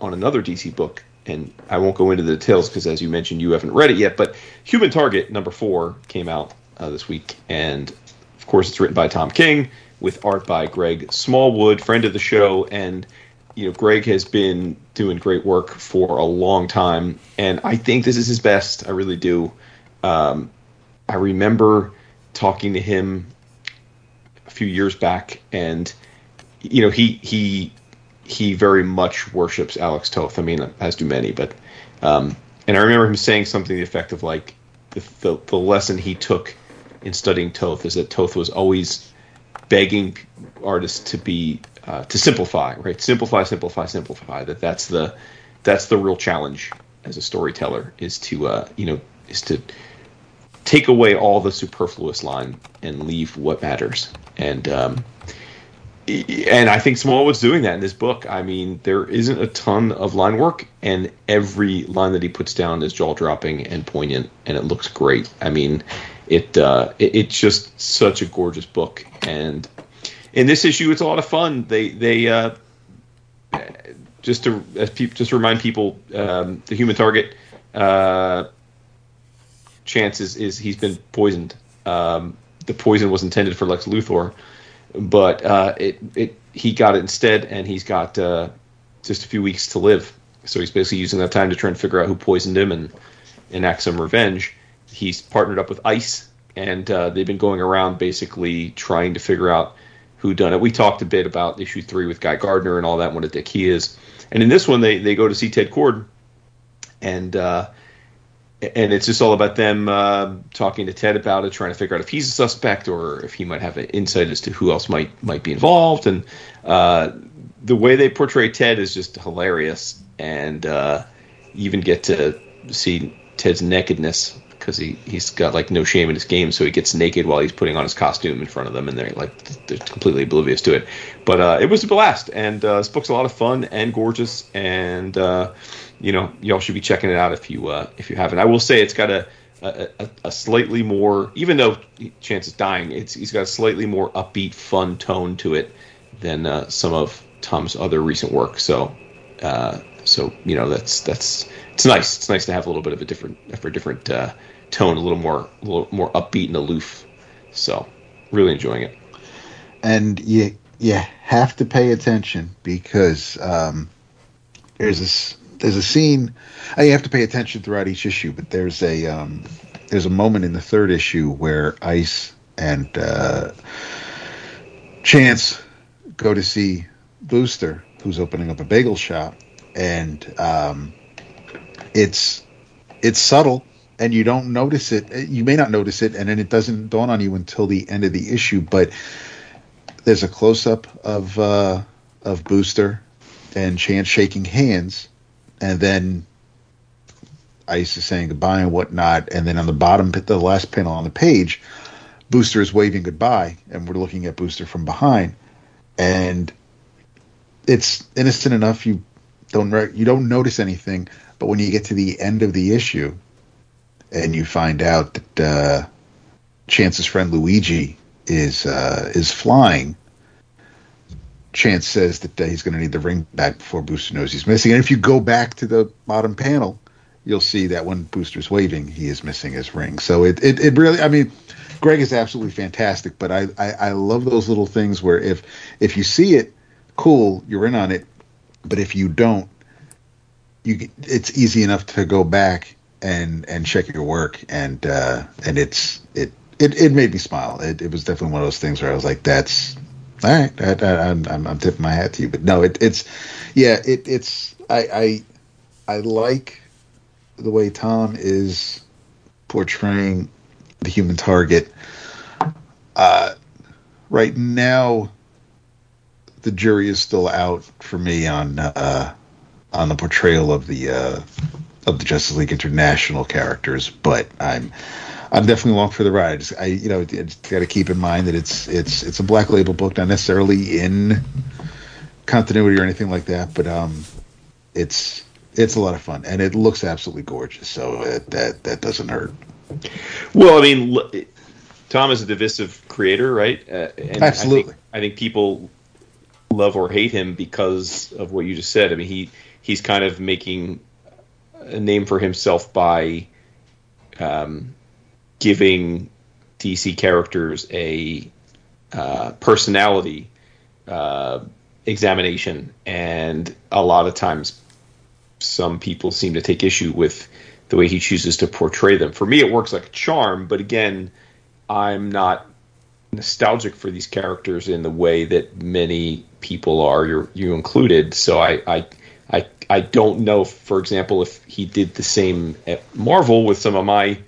on another DC book, and I won't go into the details because, as you mentioned, you haven't read it yet. But Human Target number four came out uh, this week, and of course, it's written by Tom King with art by Greg Smallwood, friend of the show, and you know, Greg has been doing great work for a long time, and I think this is his best. I really do. Um, I remember talking to him a few years back, and you know, he he he very much worships Alex Toth. I mean, as do many, but um, and I remember him saying something to the effect of like the, the the lesson he took in studying Toth is that Toth was always begging artists to be uh, to simplify, right? Simplify, simplify, simplify. That that's the that's the real challenge as a storyteller is to uh, you know is to take away all the superfluous line and leave what matters. And um, and I think Smallwood's doing that in this book. I mean, there isn't a ton of line work, and every line that he puts down is jaw dropping and poignant, and it looks great. I mean, it, uh, it it's just such a gorgeous book, and in this issue, it's a lot of fun. They they uh, just to pe- just to remind people, um, the human target uh, chance is, is he's been poisoned. Um, the poison was intended for Lex Luthor but uh, it it he got it instead, and he's got uh, just a few weeks to live. So he's basically using that time to try and figure out who poisoned him and enact some revenge. He's partnered up with Ice, and uh, they've been going around basically trying to figure out who done it. We talked a bit about issue three with Guy Gardner and all that, what a dick he is. And in this one, they they go to see Ted Kord, and uh, and it's just all about them uh, talking to Ted about it, trying to figure out if he's a suspect or if he might have an insight as to who else might might be involved. And uh, the way they portray Ted is just hilarious, and uh, even get to see Ted's nakedness because he he's got like no shame in his game, so he gets naked while he's putting on his costume in front of them, and they're like they're completely oblivious to it. But uh, it was a blast, and uh, this book's a lot of fun and gorgeous, and uh, you know, y'all should be checking it out if you uh, if you haven't. I will say it's got a a, a slightly more, even though Chance is dying, it's he's got a slightly more upbeat, fun tone to it than uh, some of Tom's other recent work. So, uh, so you know, that's that's it's nice. It's nice to have a little bit of a different, for a different uh, tone, a little more, a little more upbeat and aloof. So, really enjoying it. And you you have to pay attention because um, there's this there's a scene. Uh, you have to pay attention throughout each issue, but there's a um, there's a moment in the third issue where Ice and uh, Chance go to see Booster, who's opening up a bagel shop, and um, it's it's subtle and you don't notice it. Uh, you may not notice it, and then it doesn't dawn on you until the end of the issue. But there's a close up of uh, of Booster and Chance shaking hands, and then Ice is saying goodbye and whatnot, and then on the bottom, the last panel on the page, Booster is waving goodbye, and we're looking at Booster from behind, and it's innocent enough. You don't you don't notice anything, but when you get to the end of the issue, and you find out that uh, Chance's friend Luigi is uh, is flying Chance says that uh, he's going to need the ring back before Booster knows he's missing. And if you go back to the bottom panel, you'll see that when Booster's waving, he is missing his ring. So it, it, it really, I mean, Greg is absolutely fantastic, but I, I, I love those little things where if if you see it, cool, you're in on it. But if you don't, you it's easy enough to go back and and check your work and uh, and it's it, it it made me smile. It, it was definitely one of those things where I was like, that's all right, I, am tipping my hat to you, but no, it, it's yeah, it, it's I, I I like the way Tom is portraying the human target. Uh, right now, the jury is still out for me on uh, on the portrayal of the uh, of the Justice League International characters, but I'm I'm definitely along for the ride. I, you know, got to keep in mind that it's it's it's a black label book, not necessarily in continuity or anything like that, but um, it's it's a lot of fun and it looks absolutely gorgeous. So it, that that doesn't hurt. Well, I mean, Tom is a divisive creator, right? Uh, and absolutely. I think, I think people love or hate him because of what you just said. I mean, he he's kind of making a name for himself by um, giving DC characters a uh, personality uh, examination, and a lot of times, some people seem to take issue with the way he chooses to portray them. For me, it works like a charm, but again, I'm not nostalgic for these characters in the way that many people are, you you included. So I, I I I don't know, for example, if he did the same at Marvel with some of my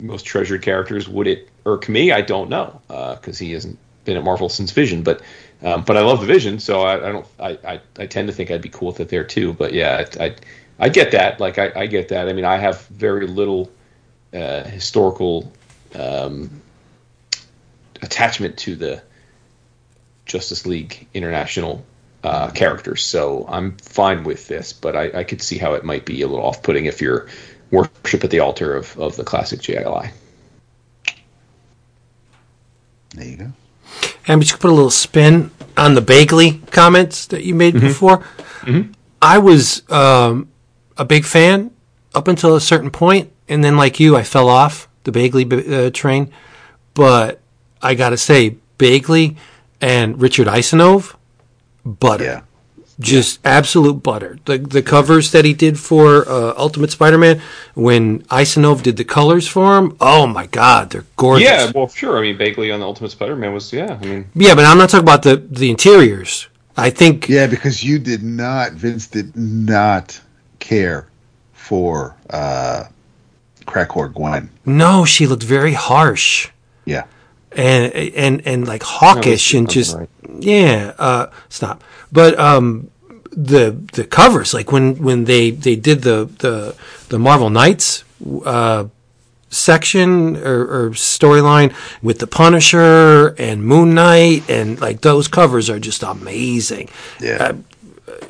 most treasured characters. Would it irk me? I don't know because uh, he hasn't been at Marvel since Vision. But um, but I love the Vision, so I, I don't. I, I, I tend to think I'd be cool with it there too. But yeah, I I, I get that. Like I, I get that. I mean, I have very little uh, historical um, attachment to the Justice League International uh, characters. So I'm fine with this, but I, I could see how it might be a little off-putting if you're worship at the altar of, of the classic JLI. There you go. And just put a little spin on the Bagley comments that you made before. I was um, a big fan up until a certain point, and then, like you, I fell off the Bagley uh, train. But I got to say, Bagley and Richard Isanove, butter. Yeah. Just absolute butter. The the covers that he did for uh, Ultimate Spider-Man, when Isanove did the colors for him, oh my God, they're gorgeous. Yeah, well, sure. I mean, Bagley on the Ultimate Spider-Man was yeah. I mean, Yeah, but I'm not talking about the the interiors. I think Yeah, because you did not, Vince did not care for uh, Crackor Gwen. no, she looked very harsh Yeah. And and and like hawkish and just right. yeah. Uh, stop. But um, the the covers like when when they they did the the the Marvel Knights uh, section or, or storyline with the Punisher and Moon Knight and like those covers are just amazing. Yeah.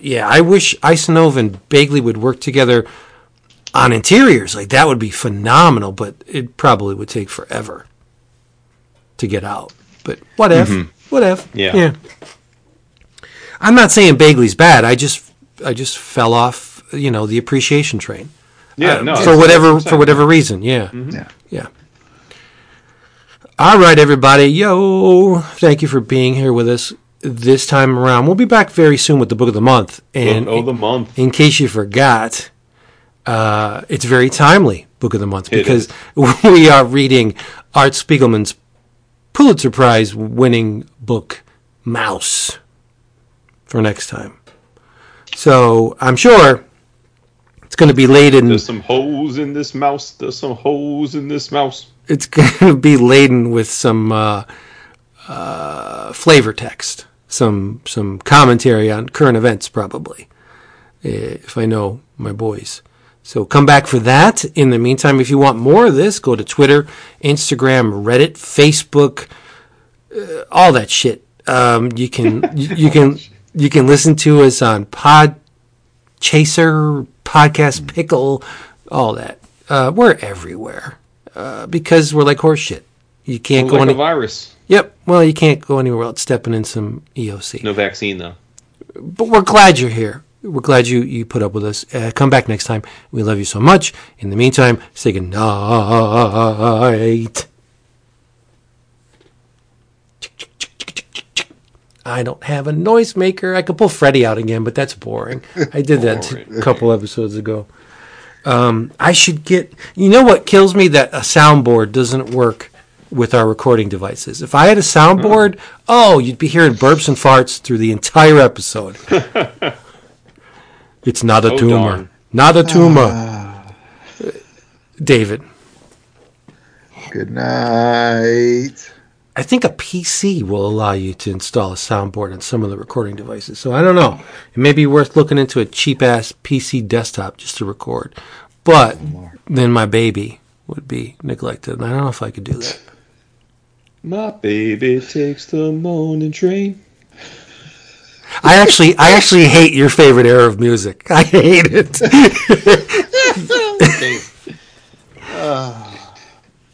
yeah, I wish Isanove and Bagley would work together on interiors. Like that would be phenomenal, but it probably would take forever to get out. But what if? What if? Yeah. Yeah. I'm not saying Bagley's bad. I just I just fell off, you know, the appreciation train. yeah, Uh, no, for whatever for whatever reason. Yeah. Yeah. Yeah. All right, everybody. Yo, thank you for being here with us this time around. We'll be back very soon with the book of the month. And oh, the month. in case you forgot, uh, it's very timely book of the month because we are reading Art Spiegelman's Pulitzer Prize winning book, Maus, for next time. So I'm sure it's going to be laden. There's some holes in this mouse. There's some holes in this mouse. It's going to be laden with some uh, uh, flavor text, some some commentary on current events, probably, eh, if I know my boys. So come back for that. In the meantime, if you want more of this, go to Twitter, Instagram, Reddit, Facebook, uh, all that shit. Um, you can you, can you can listen to us on Pod Chaser, Podcast Pickle, all that. Uh, we're everywhere uh, because we're like horse shit. You can't It's go like any. a virus. Yep. Well, you can't go anywhere without stepping in some EOC. No vaccine though. But we're glad you're here. We're glad you, you put up with us. Uh, come back next time. We love you so much. In the meantime, say good night. I don't have a noisemaker. I could pull Freddy out again, but that's boring. I did that a couple episodes ago. Um, I should get. You know what kills me? That a soundboard doesn't work with our recording devices. If I had a soundboard, oh, you'd be hearing burps and farts through the entire episode. it's not a Oh, tumor. darn. Not a tumor. Ah. David, Good night. I think a PC will allow you to install a soundboard on some of the recording devices. So I don't know. It may be worth looking into a cheap ass PC desktop just to record. But then my baby would be neglected. And I don't know if I could do that. My baby takes the morning train. I actually I actually hate your favorite era of music. I hate it.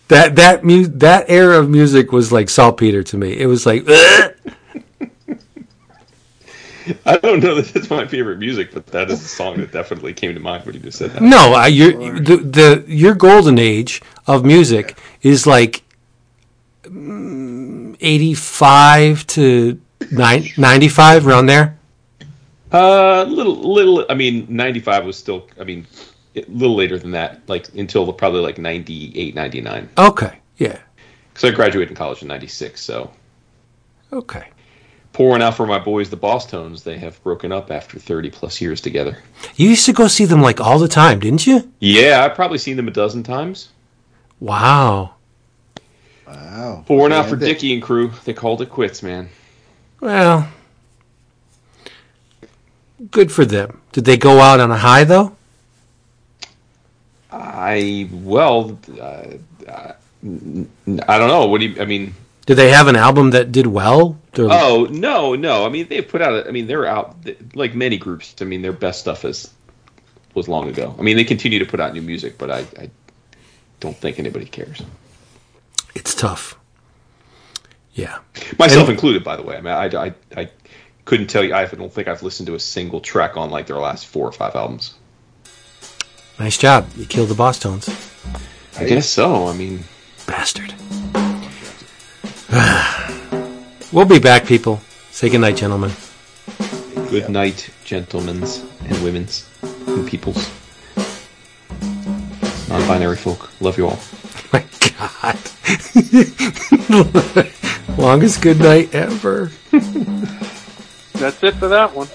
that that mu- that era of music was like saltpeter to me. It was like "Ugh." I don't know that it's my favorite music, but that is a song that definitely came to mind when you just said that. no, I, your the, the your golden age of music is like mm, 85 to nine- 95 around there. Uh, little, little. I mean, '95 was still. I mean, a little later than that, like until probably like '98, '99. Okay. Yeah. Because I graduated in college in '96, so Okay. pouring out for my boys, the Bosstones. They have broken up after 30 plus years together. You used to go see them like all the time, didn't you? Yeah, I've probably seen them a dozen times. Wow. Wow. Pouring out for Bandit. Dicky and crew. They called it quits, man. Well, good for them. Did they go out on a high though? I well, uh, uh, I don't know. What do you? I mean, Did they have an album that did well? They're- oh no, no. I mean, they put out. A, I mean, they're out like many groups. I mean, their best stuff is was long ago. I mean, they continue to put out new music, but I, I don't think anybody cares. It's tough. Yeah. Myself And- included, by the way. I mean, I, I, I couldn't tell you. I don't think I've listened to a single track on like their last four or five albums. Nice job. You killed the Bosstones. I guess so. I mean, Bastard. we'll be back, people. Say goodnight, gentlemen. good night, gentlemen's and women's and peoples, non-binary folk. Love you all. God. Longest good night ever. That's it for that one.